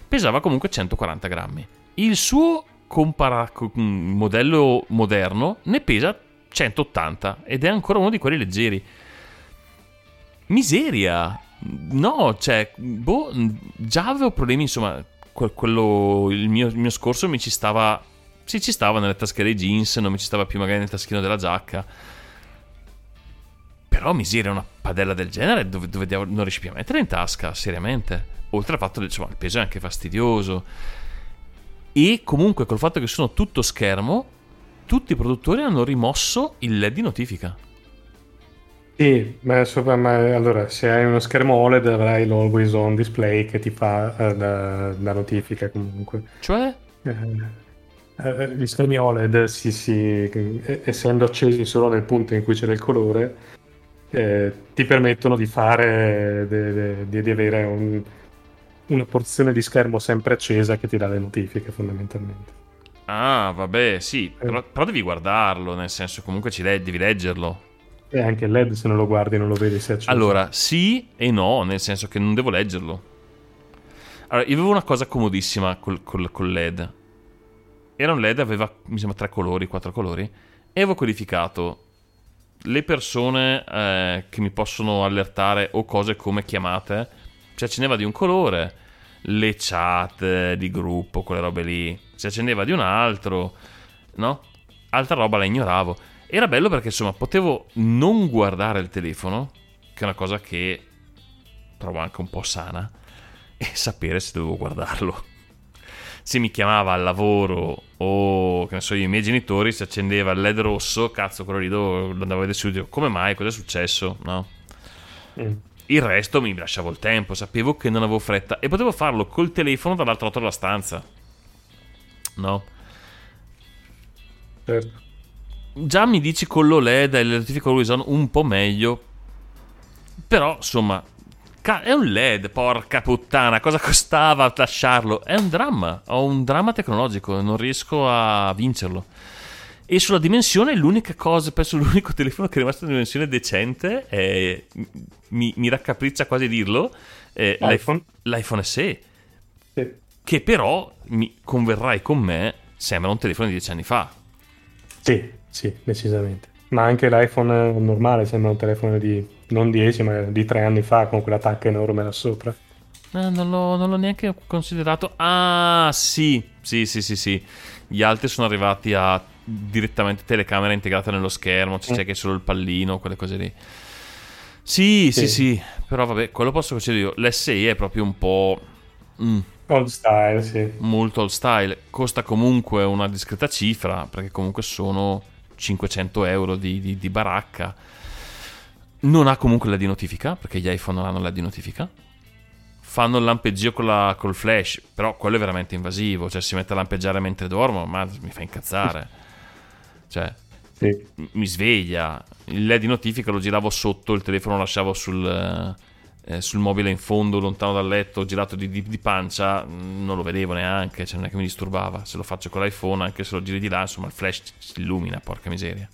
pesava comunque 140 grammi. Il suo compara- co- mm, modello moderno ne pesa 180 ed è ancora uno di quelli leggeri. Miseria! No, cioè, boh, già avevo problemi, insomma, que- quello, il mio, il mio scorso mi ci stava, sì, ci stava nelle tasche dei jeans, non mi ci stava più magari nel taschino della giacca. Però miseria, una padella del genere dove, dove non riesci più a mettere in tasca, seriamente. Oltre al fatto che insomma, il peso è anche fastidioso. E comunque col fatto che sono tutto schermo, tutti i produttori hanno rimosso il LED di notifica. Sì, ma, sopra- ma allora se hai uno schermo OLED avrai l'always on display che ti fa eh, da, da notifica comunque. Cioè, Eh, eh, gli schermi OLED, sì, sì, eh, essendo accesi solo nel punto in cui c'è del colore, eh, ti permettono di fare, di, di avere un- una porzione di schermo sempre accesa che ti dà le notifiche fondamentalmente. ah, vabbè, sì, però, però devi guardarlo, nel senso comunque ci le- devi leggerlo. E anche il LED se non lo guardi non lo vedi se è acceso. Allora, sì e no, nel senso che non devo leggerlo. Allora, io avevo una cosa comodissima col, col- col LED. Era un LED, aveva, mi sembra, tre colori, quattro colori. E avevo codificato le persone eh, che mi possono allertare o cose come chiamate. Si accendeva di un colore, le chat eh, di gruppo, quelle robe lì. Si accendeva di un altro, no? Altra roba la ignoravo. Era bello perché insomma potevo non guardare il telefono, che è una cosa che trovo anche un po' sana, e sapere se dovevo guardarlo. Se mi chiamava al lavoro o che ne so io, i miei genitori, si accendeva il LED rosso, cazzo, quello lì dovevo, lo andavo a vedere subito. Come mai? Cosa è successo? No? Mm. Il resto mi lasciavo il tempo, sapevo che non avevo fretta e potevo farlo col telefono dall'altro lato della stanza. No? Certo. Già mi dici con l'OLED e le notifiche always on un po' meglio. Però, insomma, ca- è un LED, porca puttana, cosa costava lasciarlo? È un dramma, ho un dramma tecnologico, non riesco a vincerlo. E sulla dimensione, l'unica cosa, penso l'unico telefono che è rimasto in dimensione decente, è, mi, mi raccapriccia quasi dirlo, è iPhone? l'iPhone SE, Sì. che però, mi converrai con me, sembra un telefono di dieci anni fa. Sì, sì, decisamente. Ma anche l'iPhone normale sembra un telefono di non 10, ma di tre anni fa con quella tacca enorme là sopra. Eh, non, l'ho, non l'ho neanche considerato. Ah, sì, sì, sì, sì, sì. Gli altri sono arrivati a direttamente telecamera integrata nello schermo, c'è, c'è che solo il pallino, quelle cose lì. Sì, sì, Sì. sì, però vabbè, quello posso concedere io. L'SI è proprio un po'... mm, Old style, sì. molto old style. Costa comunque una discreta cifra, perché comunque sono 500 euro di, di- di baracca. Non ha comunque la di notifica, perché gli iPhone non hanno la di notifica. Fanno il lampeggio con la- col flash, però quello è veramente invasivo. Cioè, si mette a lampeggiare mentre dormo, ma mi fa incazzare. Cioè, sì. mi sveglia. Il LED di notifica lo giravo sotto, il telefono lo lasciavo sul, eh, sul mobile in fondo, lontano dal letto, girato di, di- di pancia, mm, non lo vedevo neanche, cioè non è che mi disturbava. Se lo faccio con l'iPhone, anche se lo giri di là, insomma, il flash si illumina, porca miseria.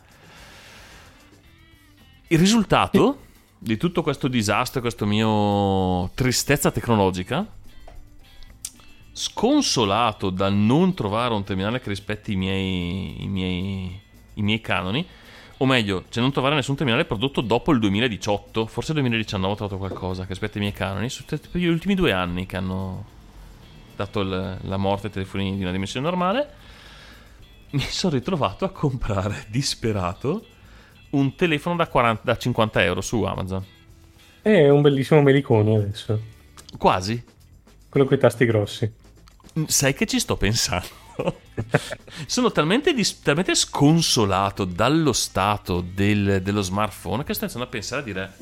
Il risultato di tutto questo disastro, questo mio tristezza tecnologica, sconsolato da non trovare un terminale che rispetti i miei, i miei, i miei canoni, o meglio, cioè non trovare nessun terminale prodotto dopo il 2018, forse 2019 ho trovato qualcosa che rispetta i miei canoni, sono stati gli ultimi due anni che hanno dato il- la morte ai telefoni di una dimensione normale, mi sono ritrovato a comprare disperato un telefono da, 40 da 50 euro su Amazon. È un bellissimo melicone adesso. Quasi. Quello con i tasti grossi. Mm, Sai che ci sto pensando? Sono talmente, dis- talmente sconsolato dallo stato del- dello smartphone che sto iniziando a pensare a dire: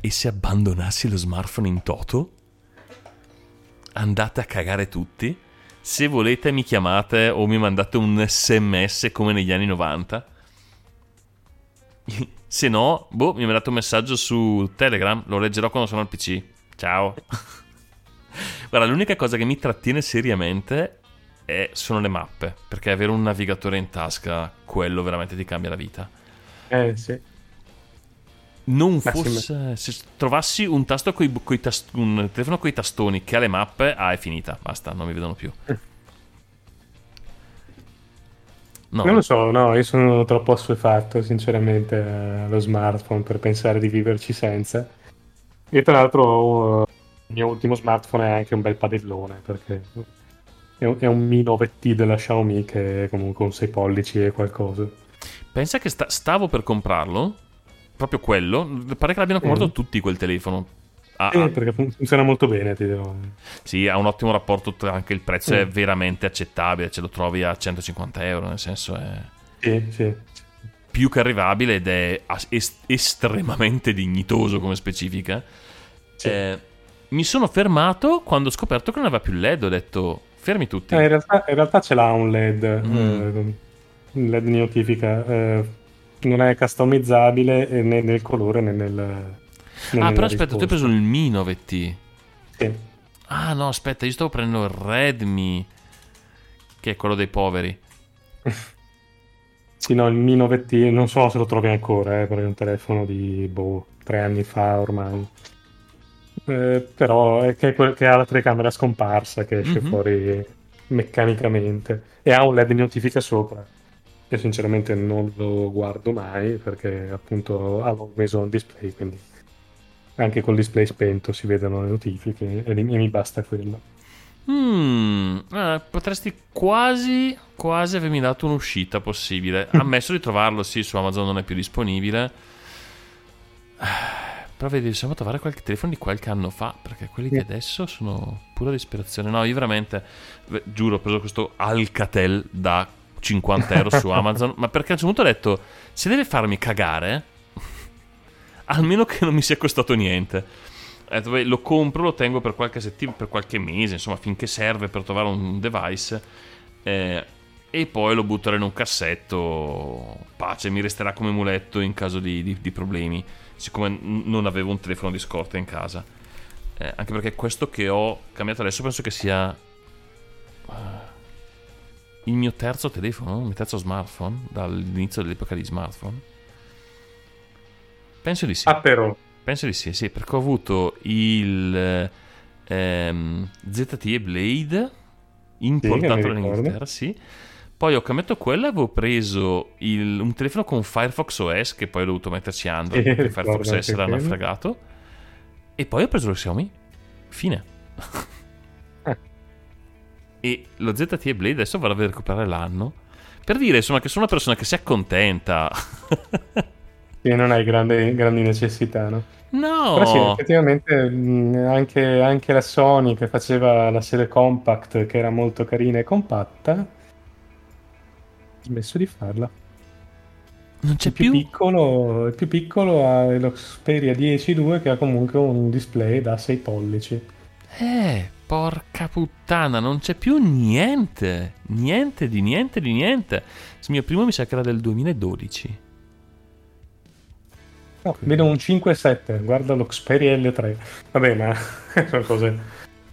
e se abbandonassi lo smartphone in toto? Andate a cagare tutti. Se volete, mi chiamate o mi mandate un sms come negli anni 90. Se no, boh, mi mandate un messaggio su Telegram. Lo leggerò quando sono al PC. Ciao. Guarda, l'unica cosa che mi trattiene seriamente è- sono le mappe. Perché avere un navigatore in tasca, quello veramente ti cambia la vita. Eh sì. Non Ma sì, fosse. Se trovassi un tasto coi, coi tas- un telefono con i tastoni che ha le mappe, ah, è finita. Basta, non mi vedono più. No, Non lo so, no, io sono troppo assuefatto sinceramente allo smartphone per pensare di viverci senza. E tra l'altro ho- il mio ultimo smartphone è anche un bel padellone perché è un, è un Mi 9T della Xiaomi che è comunque un 6 pollici e qualcosa. pensa che sta- stavo per comprarlo. Proprio quello. Pare che l'abbiano comprato Mm. tutti quel telefono. Ha- Sì, ha- perché fun- funziona molto bene, ti dirò. Sì, ha un ottimo rapporto, anche il prezzo è Mm. veramente accettabile, ce lo trovi a 150 euro, nel senso è Sì, sì. più che arrivabile ed è est- estremamente dignitoso come specifica. Sì. Eh, mi sono fermato quando ho scoperto che non aveva più LED, ho detto fermi tutti. Eh, in, realtà, in realtà ce l'ha un LED, Mm. eh, un LED di notifica. eh, non è customizzabile eh, né nel colore né nel. Né ah, però aspetta, tu hai risposta. preso il Mi 9T. Sì. Ah no, aspetta, io stavo prendendo il Redmi, che è quello dei poveri. Sì, no, il Mi 9T non so se lo trovi ancora, eh, perché è un telefono di boh, tre anni fa ormai. Eh, però è che, che ha la telecamera scomparsa che esce Mhm. fuori meccanicamente e ha un LED di notifica sopra. Io sinceramente non lo guardo mai perché appunto ha un meso on display, quindi anche col display spento si vedono le notifiche e, mi basta quello. Mm, eh, potresti quasi, quasi avermi dato un'uscita possibile. Ammesso di trovarlo, sì, su Amazon non è più disponibile. Però vedi, possiamo trovare qualche telefono di qualche anno fa, perché quelli di Sì. adesso sono pura disperazione. No, io veramente, giuro, ho preso questo Alcatel da 50 euro su Amazon, ma perché a un certo punto ho detto, se deve farmi cagare, almeno che non mi sia costato niente. Beh, lo compro, lo tengo per qualche settimana, per qualche mese, insomma, finché serve per trovare un device. eh, e poi lo butterò in un cassetto. Pace, mi resterà come muletto in caso di, di- di problemi. Siccome non avevo un telefono di scorta in casa. Eh, anche perché questo che ho cambiato adesso penso che sia. eh, il mio terzo telefono, il mio terzo smartphone, dall'inizio dell'epoca di smartphone. Penso di sì. Ah, però. Penso di sì, sì, perché ho avuto il ehm, ZTE Blade Sì, importato ricordo. dall'Inghilterra, sì. Poi ho cambiato quello e avevo preso il- un telefono con Firefox OS, che poi ho dovuto metterci Android, Sì, perché Firefox OS l'hanno quello. fregato. E poi ho preso lo Xiaomi. Fine. Eh. E lo ZTE Blade adesso vado a recuperare l'anno. Per dire, insomma, che sono una persona che si accontenta. Sì, non hai grandi, grandi necessità, no? no! Però sì, effettivamente mh, anche, anche la Sony che faceva la serie compact, che era molto carina e compatta, ha smesso di farla. non c'è Il più, più... piccolo, il più piccolo ha lo Xperia 10.2 che ha comunque un display da 6 pollici. Eh, porca puttana, non c'è più niente. Niente di niente di niente. Il mio primo mi sa che era del 2012. No, vedo un 5.7, guarda lo Xperia L3. Vabbè, ma sono cose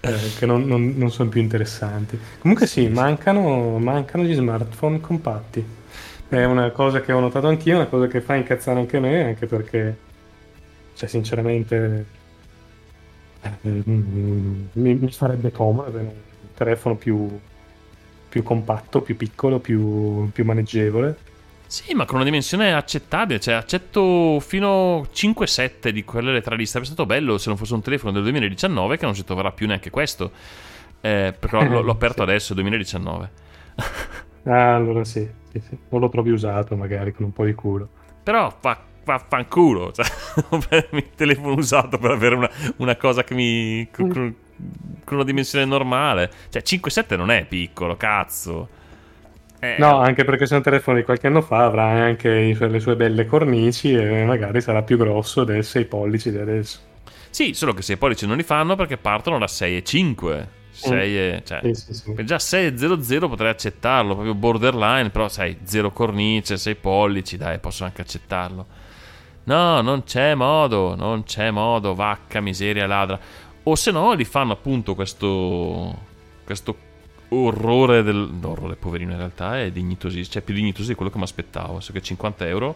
eh, che non, non- non sono più interessanti. Comunque sì, mancano, mancano gli smartphone compatti. È una cosa che ho notato anch'io, una cosa che fa incazzare anche me, anche perché, cioè, sinceramente, eh, mi, mi farebbe comodo avere un telefono più, più compatto, più piccolo, più, più maneggevole. Sì, ma con una dimensione accettabile. Cioè, accetto fino a 5-7 di quelle liste. Sarebbe stato bello se non fosse un telefono del 2019 che non si troverà più neanche questo. Eh, però l'ho, l'ho aperto Sì. adesso, 2019. Ah, allora sì, sì, sì. Non l'ho proprio usato, magari con un po' di culo. Però fa, fa fanculo. Cioè, il telefono usato per avere una, una cosa che mi. con, con- con una dimensione normale. Cioè, 5-7 non è piccolo, cazzo. Eh, No, anche perché se è un telefono di qualche anno fa avrà anche i le sue belle cornici e magari sarà più grosso del 6 pollici di adesso. Sì, solo che 6 pollici non li fanno perché partono da 6 e 5. 6 e. Cioè, Sì, sì, sì. Già 6,00 potrei accettarlo, proprio borderline, però sai, 0 cornice, 6 pollici, dai, posso anche accettarlo. No, non c'è modo, non c'è modo, vacca miseria ladra. O se no li fanno appunto questo questo orrore del no, orrore poverino in realtà è dignitosissimo, cioè più dignitoso di quello che mi aspettavo, so che 50 euro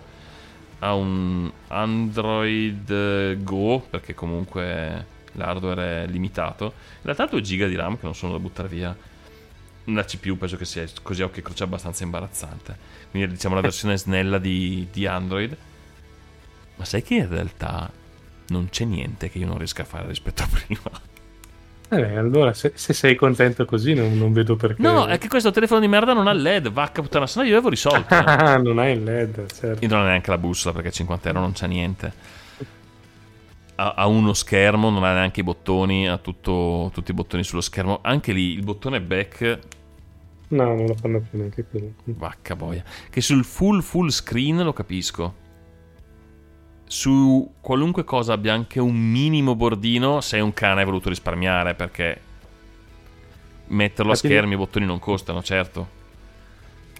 ha un Android eh, Go perché comunque l'hardware è limitato. In realtà ha 2 GB di RAM che non sono da buttare via. La CPU penso che sia così a occhio e croce abbastanza imbarazzante. Quindi diciamo la versione snella di, di Android. Ma sai che in realtà non c'è niente che io non riesca a fare rispetto a prima. Eh, allora, se, se sei contento così, non, non vedo perché. No, è che questo telefono di merda non ha LED, vacca puttana, se no io avevo risolto. eh. Ah, non hai il LED, certo. Io non ho neanche la bussola perché 50 euro non c'è niente. Ha, ha uno schermo, non ha neanche i bottoni, ha tutto- tutti i bottoni sullo schermo. Anche lì il bottone back, No, non lo fanno più neanche quello. vacca boia. Che sul full full screen lo capisco. Su qualunque cosa abbia anche un minimo bordino, sei un cane hai voluto risparmiare perché metterlo a schermi i bottoni non costano, certo.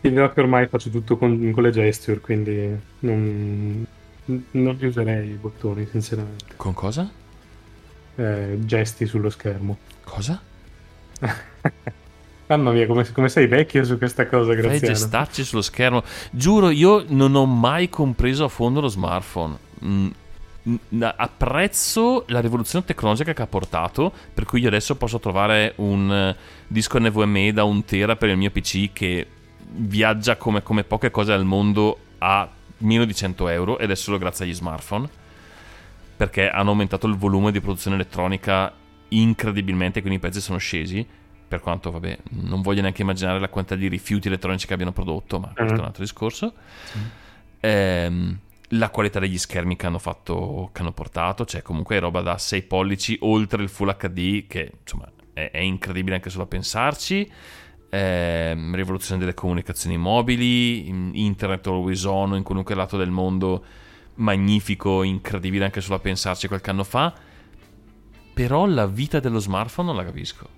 Ti dirò che ormai faccio tutto con, con le gesture, quindi non, non userei i bottoni, sinceramente. Con cosa? Eh, gesti sullo schermo. Cosa? Mamma mia, come, come sei vecchio su questa cosa, Fai Graziano. gestacci sullo schermo. Giuro, io non ho mai compreso a fondo lo smartphone. Mm, mm, apprezzo la rivoluzione tecnologica che ha portato, per cui io adesso posso trovare un eh, disco NVMe da un tera per il mio PC che viaggia come, come poche cose al mondo a meno di 100 euro ed è solo grazie agli smartphone perché hanno aumentato il volume di produzione elettronica incredibilmente, quindi i prezzi sono scesi. Per quanto, vabbè, non voglio neanche immaginare la quantità di rifiuti elettronici che abbiano prodotto, ma questo è un altro discorso. Ehm, la qualità degli schermi che hanno fatto, che hanno portato, cioè comunque roba da 6 pollici oltre il Full HD, che insomma è, è incredibile anche solo a pensarci. Ehm, rivoluzione delle comunicazioni mobili, in- internet always on in qualunque lato del mondo, magnifico, incredibile anche solo a pensarci qualche anno fa. Però la vita dello smartphone non la capisco.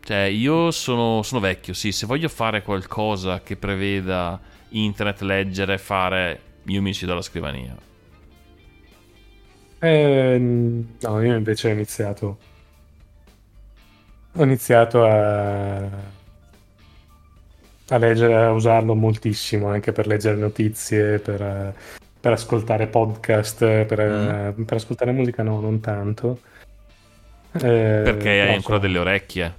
Cioè, io sono, sono vecchio, sì, se voglio fare qualcosa che preveda internet, leggere, fare, io mi siedo alla scrivania. Eh, no, io invece ho iniziato. Ho iniziato a. a leggere, a usarlo moltissimo anche per leggere notizie, per, per ascoltare podcast, per, eh, per ascoltare musica, no, non tanto. Eh, Perché hai però ancora so- delle orecchie.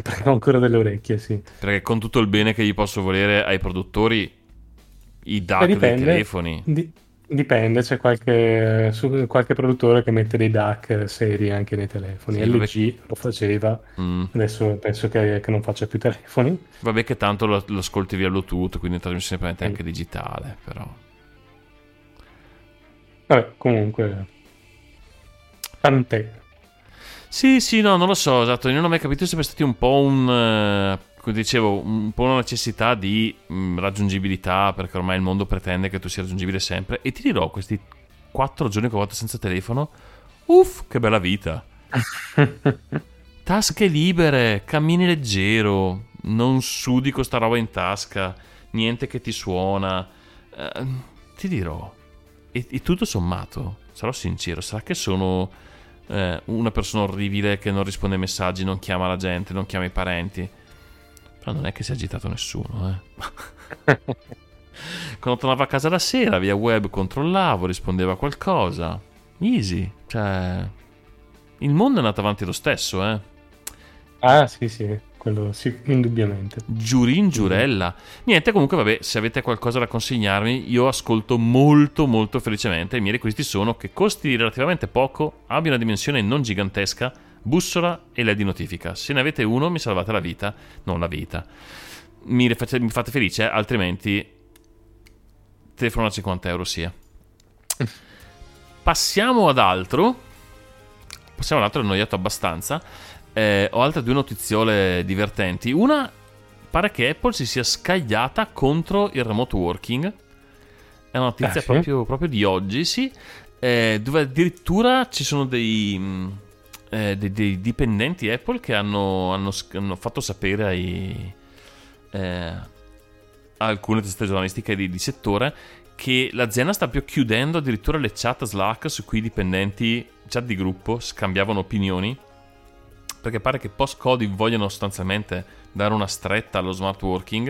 Perché ho ancora delle orecchie, sì. Perché con tutto il bene che gli posso volere ai produttori, i DAC dei dipende. telefoni. Di- dipende, c'è qualche, su- qualche produttore che mette dei DAC seri anche nei telefoni. Sì, vabbè. LG lo faceva, Mm. adesso penso che, che non faccia più telefoni. Vabbè che tanto lo, lo ascolti via Bluetooth, quindi trasmissione praticamente anche digitale, però. Vabbè, comunque, tant'è. Sì, sì, no, non lo so, esatto. Io non ho mai capito, è sempre stato un po' un. come dicevo, un po' una necessità di mm, raggiungibilità, perché ormai il mondo pretende che tu sia raggiungibile sempre. E ti dirò, questi quattro giorni che ho fatto senza telefono, uff, che bella vita. Tasche libere, cammini leggero, non sudi con sta roba in tasca, niente che ti suona. Eh, ti dirò, e, e tutto sommato, sarò sincero, sarà che sono eh, una persona orribile che non risponde ai messaggi, non chiama la gente, non chiama i parenti. Però non è che si è agitato nessuno, eh. Quando tornavo a casa la sera, via web controllavo, rispondeva a qualcosa. Easy, cioè... Il mondo è andato avanti lo stesso, eh. Ah, sì, sì, quello sì, indubbiamente. Giurin giurella. Niente, comunque, vabbè, se avete qualcosa da consigliarmi, io ascolto molto, molto felicemente. I miei requisiti sono che costi relativamente poco, abbia una dimensione non gigantesca, bussola e LED di notifica. Se ne avete uno, mi salvate la vita, non la vita. Mi, fate, felice, altrimenti telefono a 50 euro sia. Passiamo ad altro. Passiamo ad altro, ho annoiato abbastanza. Eh, ho altre due notiziole divertenti. Una pare che Apple si sia scagliata contro il remote working. È una notizia Ah, sì? proprio, proprio di oggi, sì. eh, dove addirittura ci sono dei, mh, eh, dei- dei dipendenti Apple che hanno, hanno hanno fatto sapere ai, eh, a alcune testate giornalistiche di, di settore che l'azienda sta più chiudendo addirittura le chat Slack su cui i dipendenti, chat di gruppo, scambiavano opinioni perché pare che post-Covid vogliono sostanzialmente dare una stretta allo smart working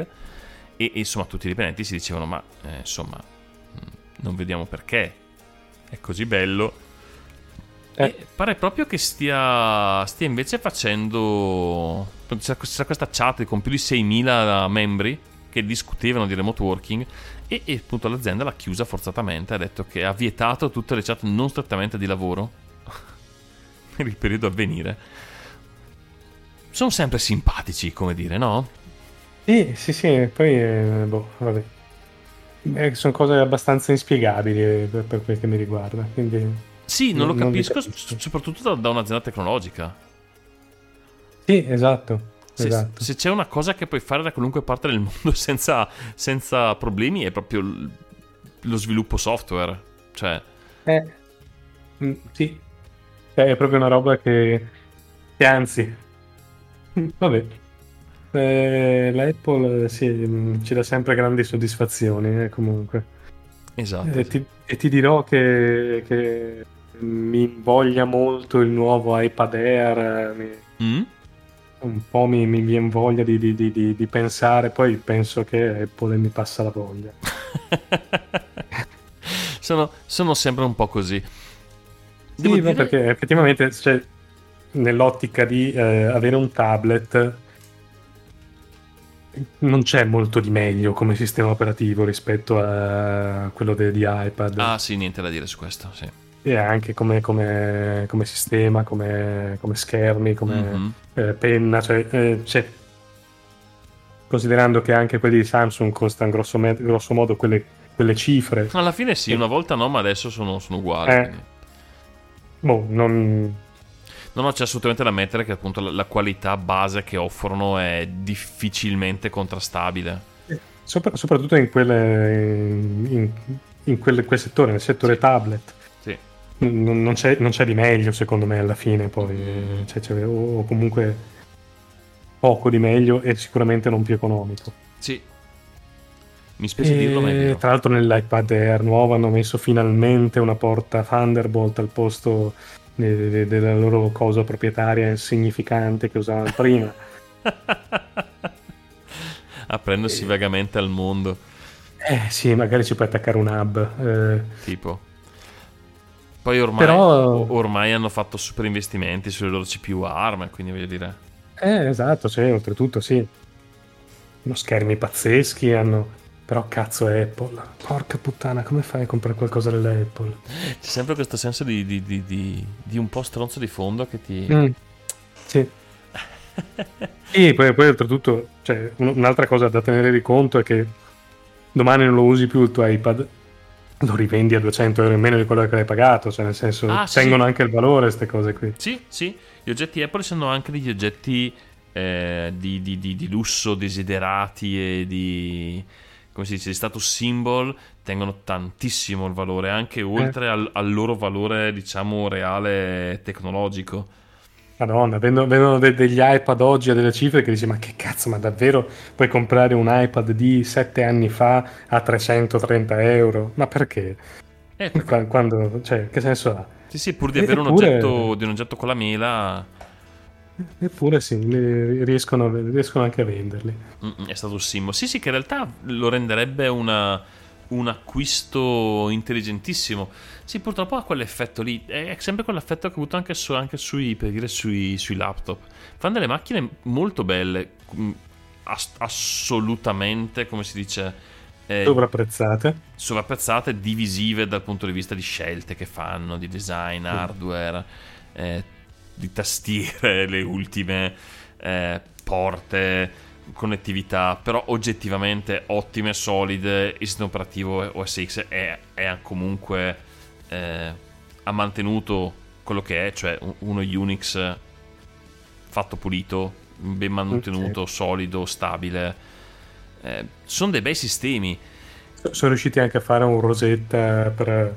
e, e, insomma tutti i dipendenti si dicevano ma eh, insomma mh, non vediamo perché è così bello Eh. pare proprio che stia, stia invece facendo c'è, c'è questa chat con più di 6.000 membri che discutevano di remote working e, e appunto l'azienda l'ha chiusa forzatamente ha detto che ha vietato tutte le chat non strettamente di lavoro per il periodo a venire sono sempre simpatici, come dire, no? Sì, sì, sì, poi, eh, boh, vabbè. Eh, sono cose abbastanza inspiegabili eh, per, per quel che mi riguarda, quindi... Sì, non lo Non- non li capisco, capisco. s- soprattutto da, da un'azienda tecnologica. Sì, esatto, Se, esatto. se c'è una cosa che puoi fare da qualunque parte del mondo senza, senza problemi è proprio lo sviluppo software. Cioè, Eh, mm, sì, Cioè, è proprio una roba che, che anzi, vabbè, Eh, la Apple sì, mm, ci dà sempre grandi soddisfazioni eh, comunque. esatto. E ti, e ti dirò che, che mi invoglia molto il nuovo iPad Air, mi- Mm? un po' mi, mi viene voglia di, di- di- di- pensare, poi penso che Apple mi passa la voglia. sono, sono sempre un po' così. Sì, Devo no, dire- perché effettivamente cioè, nell'ottica di eh, avere un tablet non c'è molto di meglio come sistema operativo rispetto a quello de- di iPad Ah, sì, niente da dire su questo, sì. E anche come, come- come sistema, come, come schermi, come Mhm. eh, penna, cioè, eh, c'è- considerando che anche quelli di Samsung costano grosso, me- grosso modo quelle, quelle cifre, Alla fine sì, una volta no, ma adesso sono, sono uguali. Eh. boh, non, No, no, c'è assolutamente da ammettere che appunto la, la qualità base che offrono è difficilmente contrastabile. Sopra- soprattutto in, quelle, in, in quelle- quel settore, nel settore tablet. Non, non c'è, non c'è di meglio, secondo me, alla fine. Poi, eh, cioè, c'è- o, comunque poco di meglio e sicuramente non più economico. Sì. Mi spiace dirlo, E, vero. tra l'altro, nell'iPad Air nuovo hanno messo finalmente una porta Thunderbolt al posto de- de- della loro cosa proprietaria insignificante che usavano prima. Apprendersi vagamente al mondo, Eh sì, magari ci puoi attaccare un hub. eh, tipo. Poi ormai, Però- ormai hanno fatto super investimenti sulle loro CPU ARM, quindi voglio dire... Eh, esatto, sì, oltretutto sì. Hanno schermi pazzeschi, hanno... Però cazzo è Apple. Porca puttana, come fai a comprare qualcosa della Apple? C'è sempre questo senso di, di- di- di- di un po' stronzo di fondo che ti... Mm, Sì. E poi, poi oltretutto, cioè, un- un'altra cosa da tenere di conto è che domani non lo usi più il tuo iPad, lo rivendi a 200 euro in meno di quello che l'hai pagato, cioè nel senso Ah, tengono sì. anche il valore queste cose qui. Sì, sì, gli oggetti Apple sono anche degli oggetti eh, di, di- di- di lusso, desiderati e di, come si dice, di status symbol, tengono tantissimo il valore, anche oltre al, al loro valore, diciamo, reale tecnologico. Madonna, vendono, vendono de- degli iPad oggi a delle cifre che dici ma che cazzo, ma davvero puoi comprare un iPad di 7 anni fa a 330 euro? Ma perché? Eh, perché- Qua- Quando, cioè, che senso ha? sì, sì, pur di avere un eppure- oggetto, di un oggetto con la mela, Eppure sì, riescono, riescono anche a venderli. mm, è stato symbol. Sì, sì, che in realtà lo renderebbe una- un acquisto intelligentissimo. Sì, purtroppo ha quell'effetto lì. È sempre quell'effetto che ho avuto anche, su- anche sui, per dire, sui, sui laptop. Fanno delle macchine molto belle, mm, ass- assolutamente, come si dice, eh, Sovrapprezzate. sovrapprezzate, divisive dal punto di vista di scelte che fanno, di design, hardware, eh, di tastiere, le ultime eh, porte, connettività, però oggettivamente ottime, solide, il sistema operativo OS X è, è comunque eh, ha mantenuto quello che è, cioè un- uno Unix fatto pulito, ben mantenuto, solido, stabile. Eh, sono dei bei sistemi. Sono riusciti anche a fare un Rosetta per,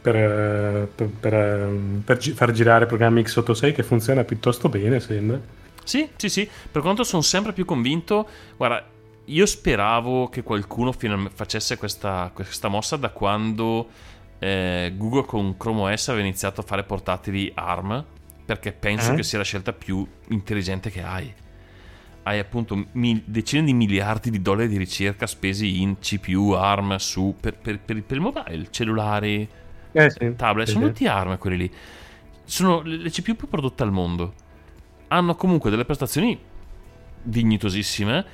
per, per- per, gi- far girare programmi x86 che funziona piuttosto bene, sembra. Sì, sì, sì, per quanto sono sempre più convinto, guarda, io speravo che qualcuno facesse questa, questa mossa da quando eh, Google con Chrome OS aveva iniziato a fare portatili ARM, perché penso Eh? che sia la scelta più intelligente che hai. Hai appunto mil- decine di miliardi di dollari di ricerca spesi in CPU, ARM, su, per, per- per- per il mobile, cellulari, Eh sì. tablet, Sì, sono tutti ARM quelli lì. Sono le CPU più prodotte al mondo. Hanno comunque delle prestazioni dignitosissime.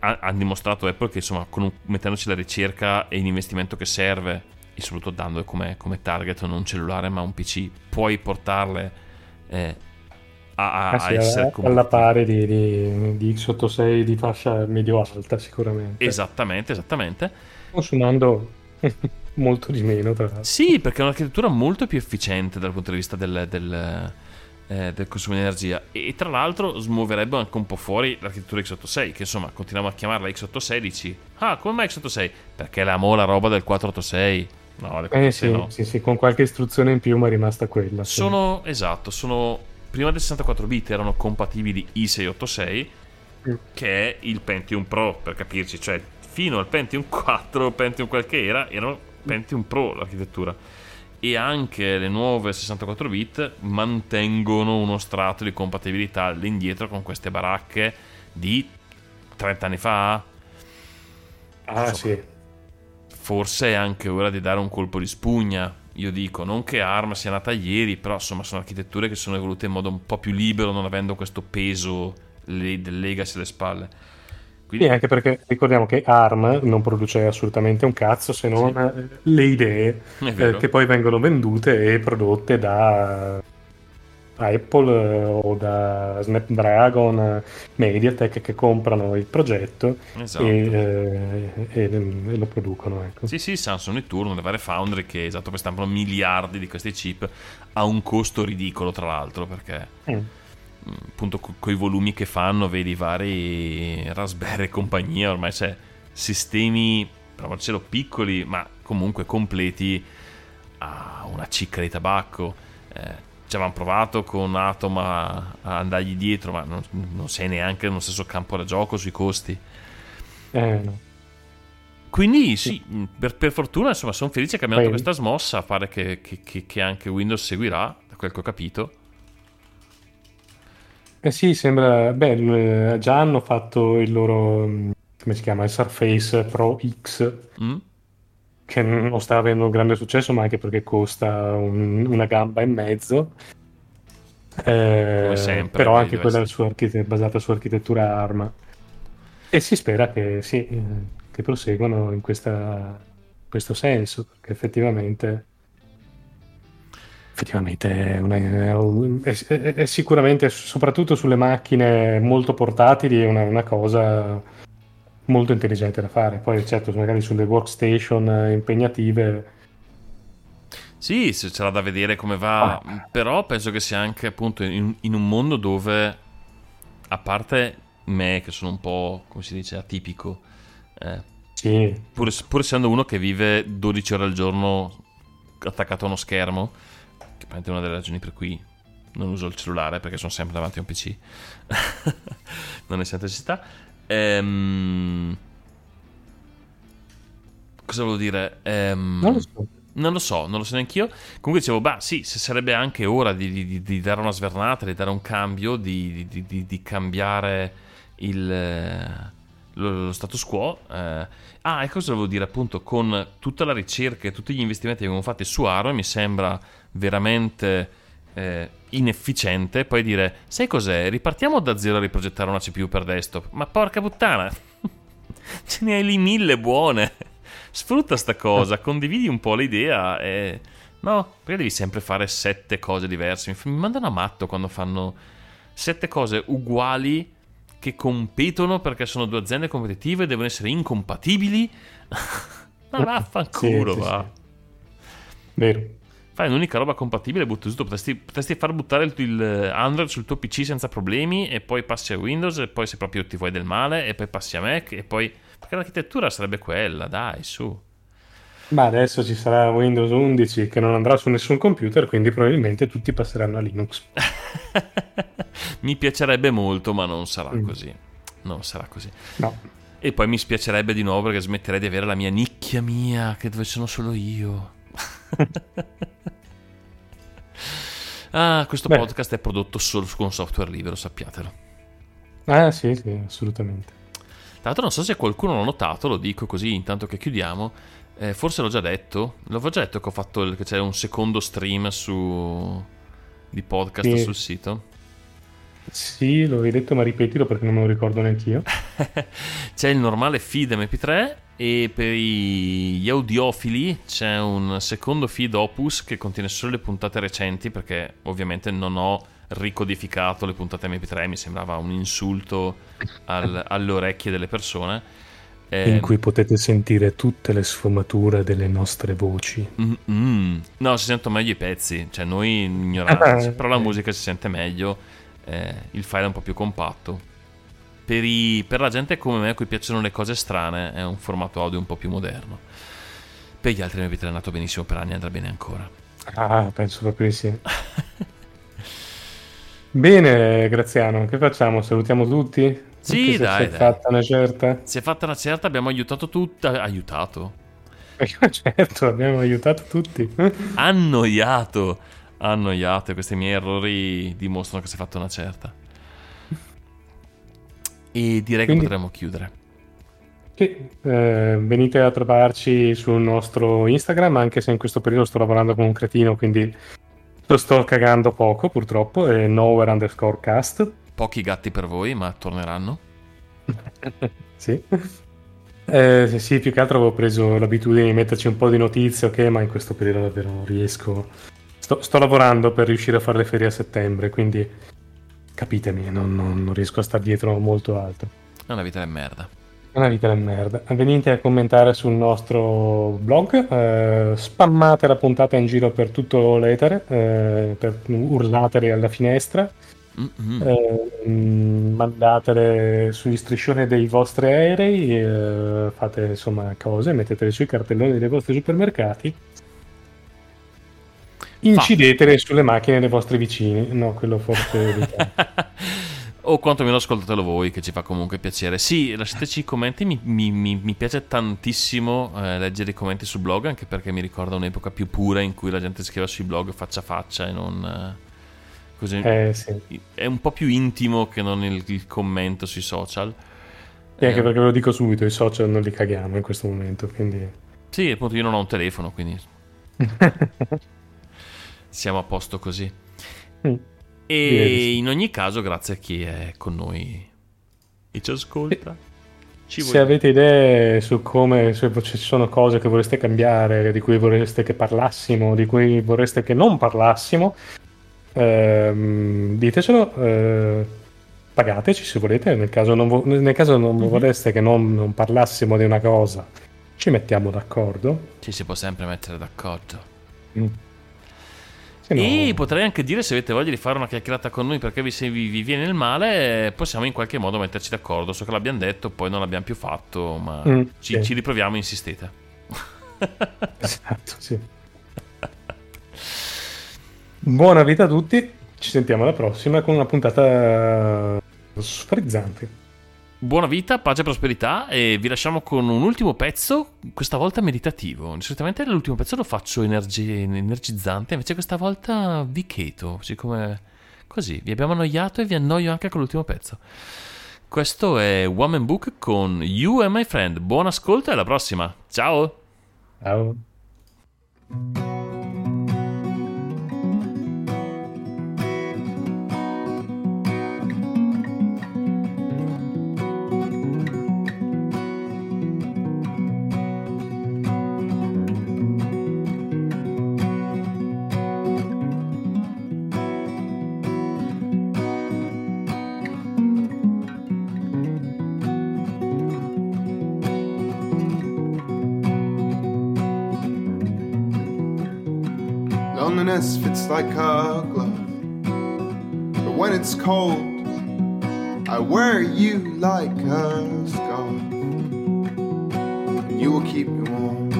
Ha- hanno dimostrato Apple che insomma, un- mettendoci la ricerca e l'investimento che serve, e soprattutto dando come, come target non un cellulare ma un PC, puoi portarle eh, a, a- Ah, sì, essere competitivi. alla pari di, di, di x86 di fascia medio-alta sicuramente. Esattamente, esattamente. Consumando molto di meno, tra l'altro. Sì, perché è un'architettura molto più efficiente dal punto di vista del, del, eh, del consumo di energia. E tra l'altro smuoverebbe anche un po' fuori l'architettura x86, che insomma continuiamo a chiamarla x86, dici, ah, come mai x86? Perché la roba del 486. No, le Eh 486 sì, no. sì, sì, con qualche istruzione in più ma è rimasta quella. sì. Sono, esatto, sono, prima del 64 bit erano compatibili i686, Mm. che è il Pentium Pro, per capirci, cioè fino al Pentium 4, Pentium quel che era, erano Pentium Pro l'architettura. E anche le nuove 64 bit mantengono uno strato di compatibilità all'indietro con queste baracche di 30 anni fa. Ah insomma. sì. Forse è anche ora di dare un colpo di spugna. Io dico, non che ARM sia nata ieri, però insomma sono architetture che sono evolute in modo un po' più libero, non avendo questo peso del legacy alle spalle. Quindi, Sì, anche perché ricordiamo che ARM non produce assolutamente un cazzo se non eh, le idee eh, che poi vengono vendute e prodotte da Apple eh, o da Snapdragon, eh, Mediatek che comprano il progetto Esatto. e, eh, e- e lo producono. Ecco. Sì, sì, Samsung e Turno, le varie foundry che esatto, stampano miliardi di questi chip a un costo ridicolo, tra l'altro, perché Mm. mh, appunto con i volumi che fanno, vedi i vari Raspberry e compagnia, ormai c'è sistemi, per cielo piccoli, ma comunque completi a una cicca di tabacco. Eh, ci avevamo provato con Atom a, a andargli dietro, ma non, non sei neanche nello stesso campo da gioco sui costi. Eh, no. Quindi sì, mh, per, per fortuna insomma sono felice che abbiamo dato questa smossa, pare che, che- che- che anche Windows seguirà, da quel che ho capito. Eh sì, sembra. Beh, eh, già hanno fatto il loro. mm, come si chiama? Il Surface Pro X, Mm? Che non sta avendo un grande successo, ma anche perché costa un- una gamba e mezzo. Eh, Come sempre, però anche quella su archite- basata su architettura ARMA. E si spera che, sì, eh, che proseguano in questa- questo senso, perché effettivamente, effettivamente è, una- è è- è- è sicuramente, soprattutto sulle macchine molto portatili, è una, una cosa molto intelligente da fare. Poi certo, magari sulle workstation eh, impegnative... Sì, se c'era da vedere come va, però penso che sia anche appunto in, in un mondo dove, a parte me che sono un po', come si dice, atipico, eh, Sì, pur, pur essendo uno che vive 12 ore al giorno attaccato a uno schermo, che è una delle ragioni per cui non uso il cellulare perché sono sempre davanti a un PC, non sento necessità. Ehm, cosa volevo dire? Ehm, non lo so. non lo so, non lo so neanche io. Comunque dicevo, bah, sì, se sarebbe anche ora di, di- di dare una svernata, di dare un cambio, di, di- di- di cambiare il, eh, lo, lo status quo. eh. Ah, e cosa volevo dire appunto, con tutta la ricerca e tutti gli investimenti che abbiamo fatto su Aro, mi sembra veramente eh, inefficiente poi dire, sai cos'è, ripartiamo da zero a riprogettare una CPU per desktop. Ma porca puttana, ce ne hai lì mille buone. Sfrutta sta cosa, condividi un po' l'idea e... No, perché devi sempre fare sette cose diverse? Mi, mandano a matto quando fanno sette cose uguali che competono perché sono due aziende competitive e devono essere incompatibili. Ma vaffanculo, Sì, sì, va. sì. Vero. Fai l'unica roba compatibile, butti tutto. Potresti, potresti far buttare il, il Android sul tuo PC senza problemi e poi passi a Windows e poi se proprio ti vuoi del male e poi passi a Mac e poi... Perché l'architettura sarebbe quella, dai, su. Ma adesso ci sarà Windows 11 che non andrà su nessun computer, quindi probabilmente tutti passeranno a Linux. mi piacerebbe molto, ma non sarà Mm. così. Non sarà così. No. E poi mi spiacerebbe di nuovo perché smetterei di avere la mia nicchia mia, che dove sono solo io. ah, questo Beh. podcast è prodotto solo con software libero, sappiatelo. Ah, sì, sì, assolutamente. Tra l'altro non so se qualcuno l'ha notato, lo dico così intanto che chiudiamo. Eh, forse l'ho già detto. L'avevo già detto che ho fatto il- che c'è un secondo stream su di podcast Sì. sul sito. Sì, hai detto, ma ripetilo perché non me lo ricordo neanch'io. c'è il normale feed MP3 e per gli audiofili c'è un secondo feed Opus che contiene solo le puntate recenti perché ovviamente non ho ricodificato le puntate MP3, mi sembrava un insulto al- alle orecchie delle persone. Eh, In cui potete sentire tutte le sfumature delle nostre voci. Mm, mm. No, si sentono meglio i pezzi, cioè noi ignoranti, Ah, però la musica si sente meglio, eh, il file è un po' più compatto. Per, i- per la gente come me a cui piacciono le cose strane è un formato audio un po' più moderno. Per gli altri MP3 è andato benissimo per anni andrà bene ancora. Ah, penso proprio di sì. Bene, Graziano, che facciamo? Salutiamo tutti? Sì, se dai, si è dai. fatta una certa? Si è fatta una certa, abbiamo aiutato tutta, aiutato, certo, abbiamo aiutato tutti. annoiato, annoiato e questi miei errori dimostrano che si è fatta una certa. E direi Quindi- che potremmo chiudere. Sì, eh, venite a trovarci sul nostro Instagram, anche se in questo periodo sto lavorando come un cretino, quindi lo sto cagando poco purtroppo, è nowhere underscore cast. Pochi gatti per voi, ma torneranno. sì. Eh, sì, più che altro avevo preso l'abitudine di metterci un po' di notizie, ok, ma in questo periodo davvero non riesco. Sto, sto lavorando per riuscire a fare le ferie a settembre, quindi capitemi, non, non- non riesco a stare dietro molto altro. È una vita di merda. È una vita di merda. Venite a commentare sul nostro blog, eh, spammate la puntata in giro per tutto l'etere, eh, per, urlatele alla finestra, Mm-mm. eh, mandatele sugli striscioni dei vostri aerei, eh, fate insomma cose, mettetele sui cartelloni dei vostri supermercati. Incidetele sulle macchine dei vostri vicini. No, quello forse o quantomeno ascoltatelo voi, che ci fa comunque piacere. Sì, lasciateci i commenti. Mi, mi- mi- mi piace tantissimo eh, leggere i commenti sul blog, anche perché mi ricorda un'epoca più pura in cui la gente scriveva sui blog faccia a faccia e non. eh, così. Eh sì. È un po' più intimo che non il, il commento sui social. E anche Eh, perché ve lo dico subito, i social non li caghiamo in questo momento, quindi... Sì, appunto, io non ho un telefono, quindi siamo a posto così. Mm. E Direi in ogni caso, grazie a chi è con noi e ci ascolta. Ci Se avete idee su come, se ci sono cose che vorreste cambiare, di cui vorreste che parlassimo, di cui vorreste che non parlassimo, ehm, ditecelo. eh, pagateci se volete. Nel caso non, vo- nel caso non Mhm. vorreste che non, non parlassimo di una cosa, ci mettiamo d'accordo. Ci si può sempre mettere d'accordo. Mm. No- E potrei anche dire se avete voglia di fare una chiacchierata con noi perché vi, se vi, vi viene il male, possiamo in qualche modo metterci d'accordo. So che l'abbiamo detto, poi non l'abbiamo più fatto, ma Mm, ci, sì. ci riproviamo, insistete. Esatto, sì. Buona vita a tutti. Ci sentiamo alla prossima con una puntata sfrizzante. Buona vita, pace e prosperità e vi lasciamo con un ultimo pezzo, questa volta meditativo. Solitamente l'ultimo pezzo lo faccio energi- energizzante, invece questa volta vi cheto, siccome così vi abbiamo annoiato e vi annoio anche con l'ultimo pezzo. Questo è Woman Book con You and My Friend. Buon ascolto e alla prossima. Ciao! Ciao. Loneliness fits like a glove. But when it's cold, I wear you like a scarf. And you will keep me warm.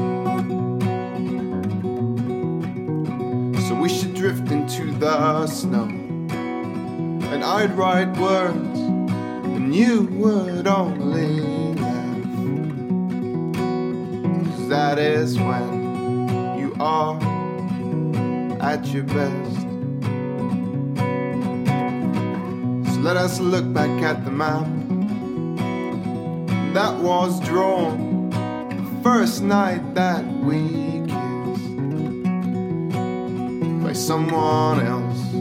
So we should drift into the snow. And I'd write words, and you would only laugh. 'Cause that is when you are at your best. So let us look back at the map that was drawn the first night that we kissed by someone else,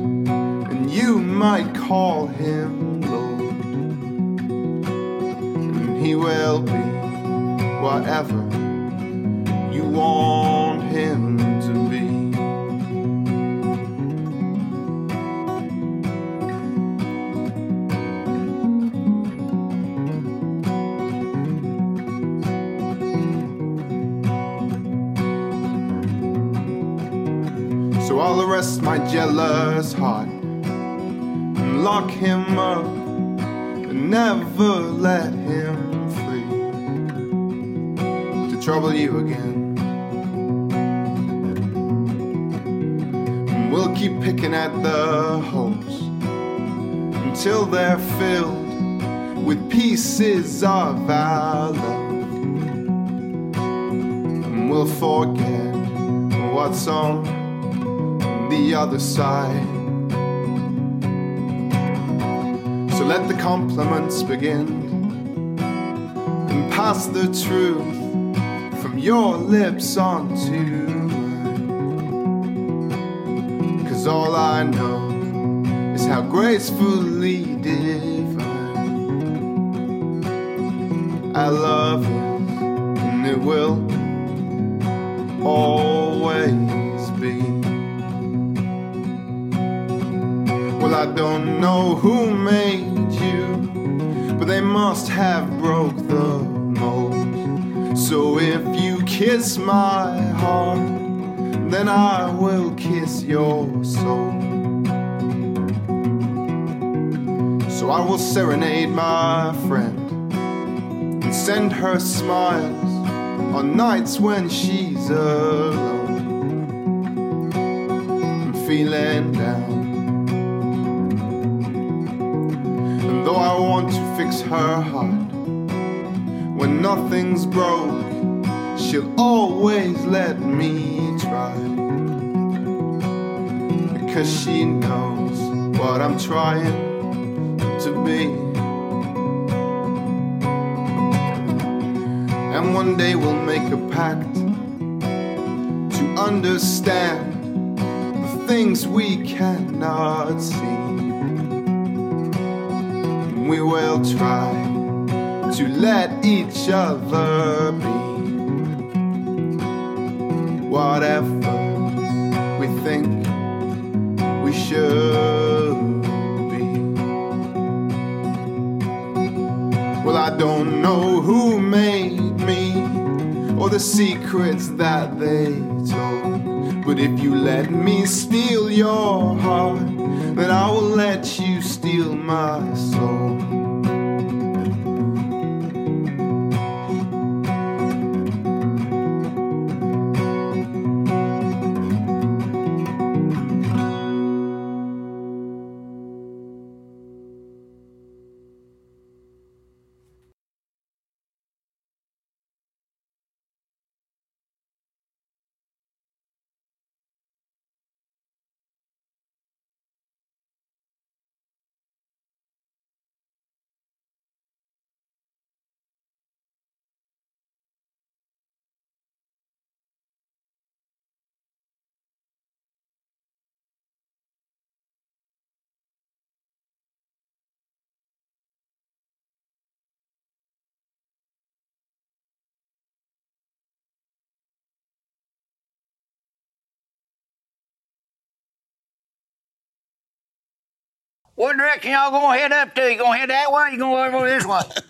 and you might call him Lord, and he will be whatever you want jealous heart and lock him up and never let him free to trouble you again. And we'll keep picking at the holes until they're filled with pieces of our love. And we'll forget what's on the other side. So let the compliments begin and pass the truth from your lips onto mine. Cause all I know is how gracefully divine I love you, and it will always I don't know who made you, but they must have broke the mold. So if you kiss my heart, then I will kiss your soul. So I will serenade my friend and send her smiles on nights when she's alone and feeling down. I want to fix her heart, when nothing's broke, she'll always let me try. Because she knows what I'm trying to be. And one day we'll make a pact to understand the things we cannot see. We will try to let each other be whatever we think we should be. Well, I don't know who made me or the secrets that they told. But if you let me steal your heart, then I will let you steal my What direction y'all gonna head up to? You gonna head that way? You gonna go over this way?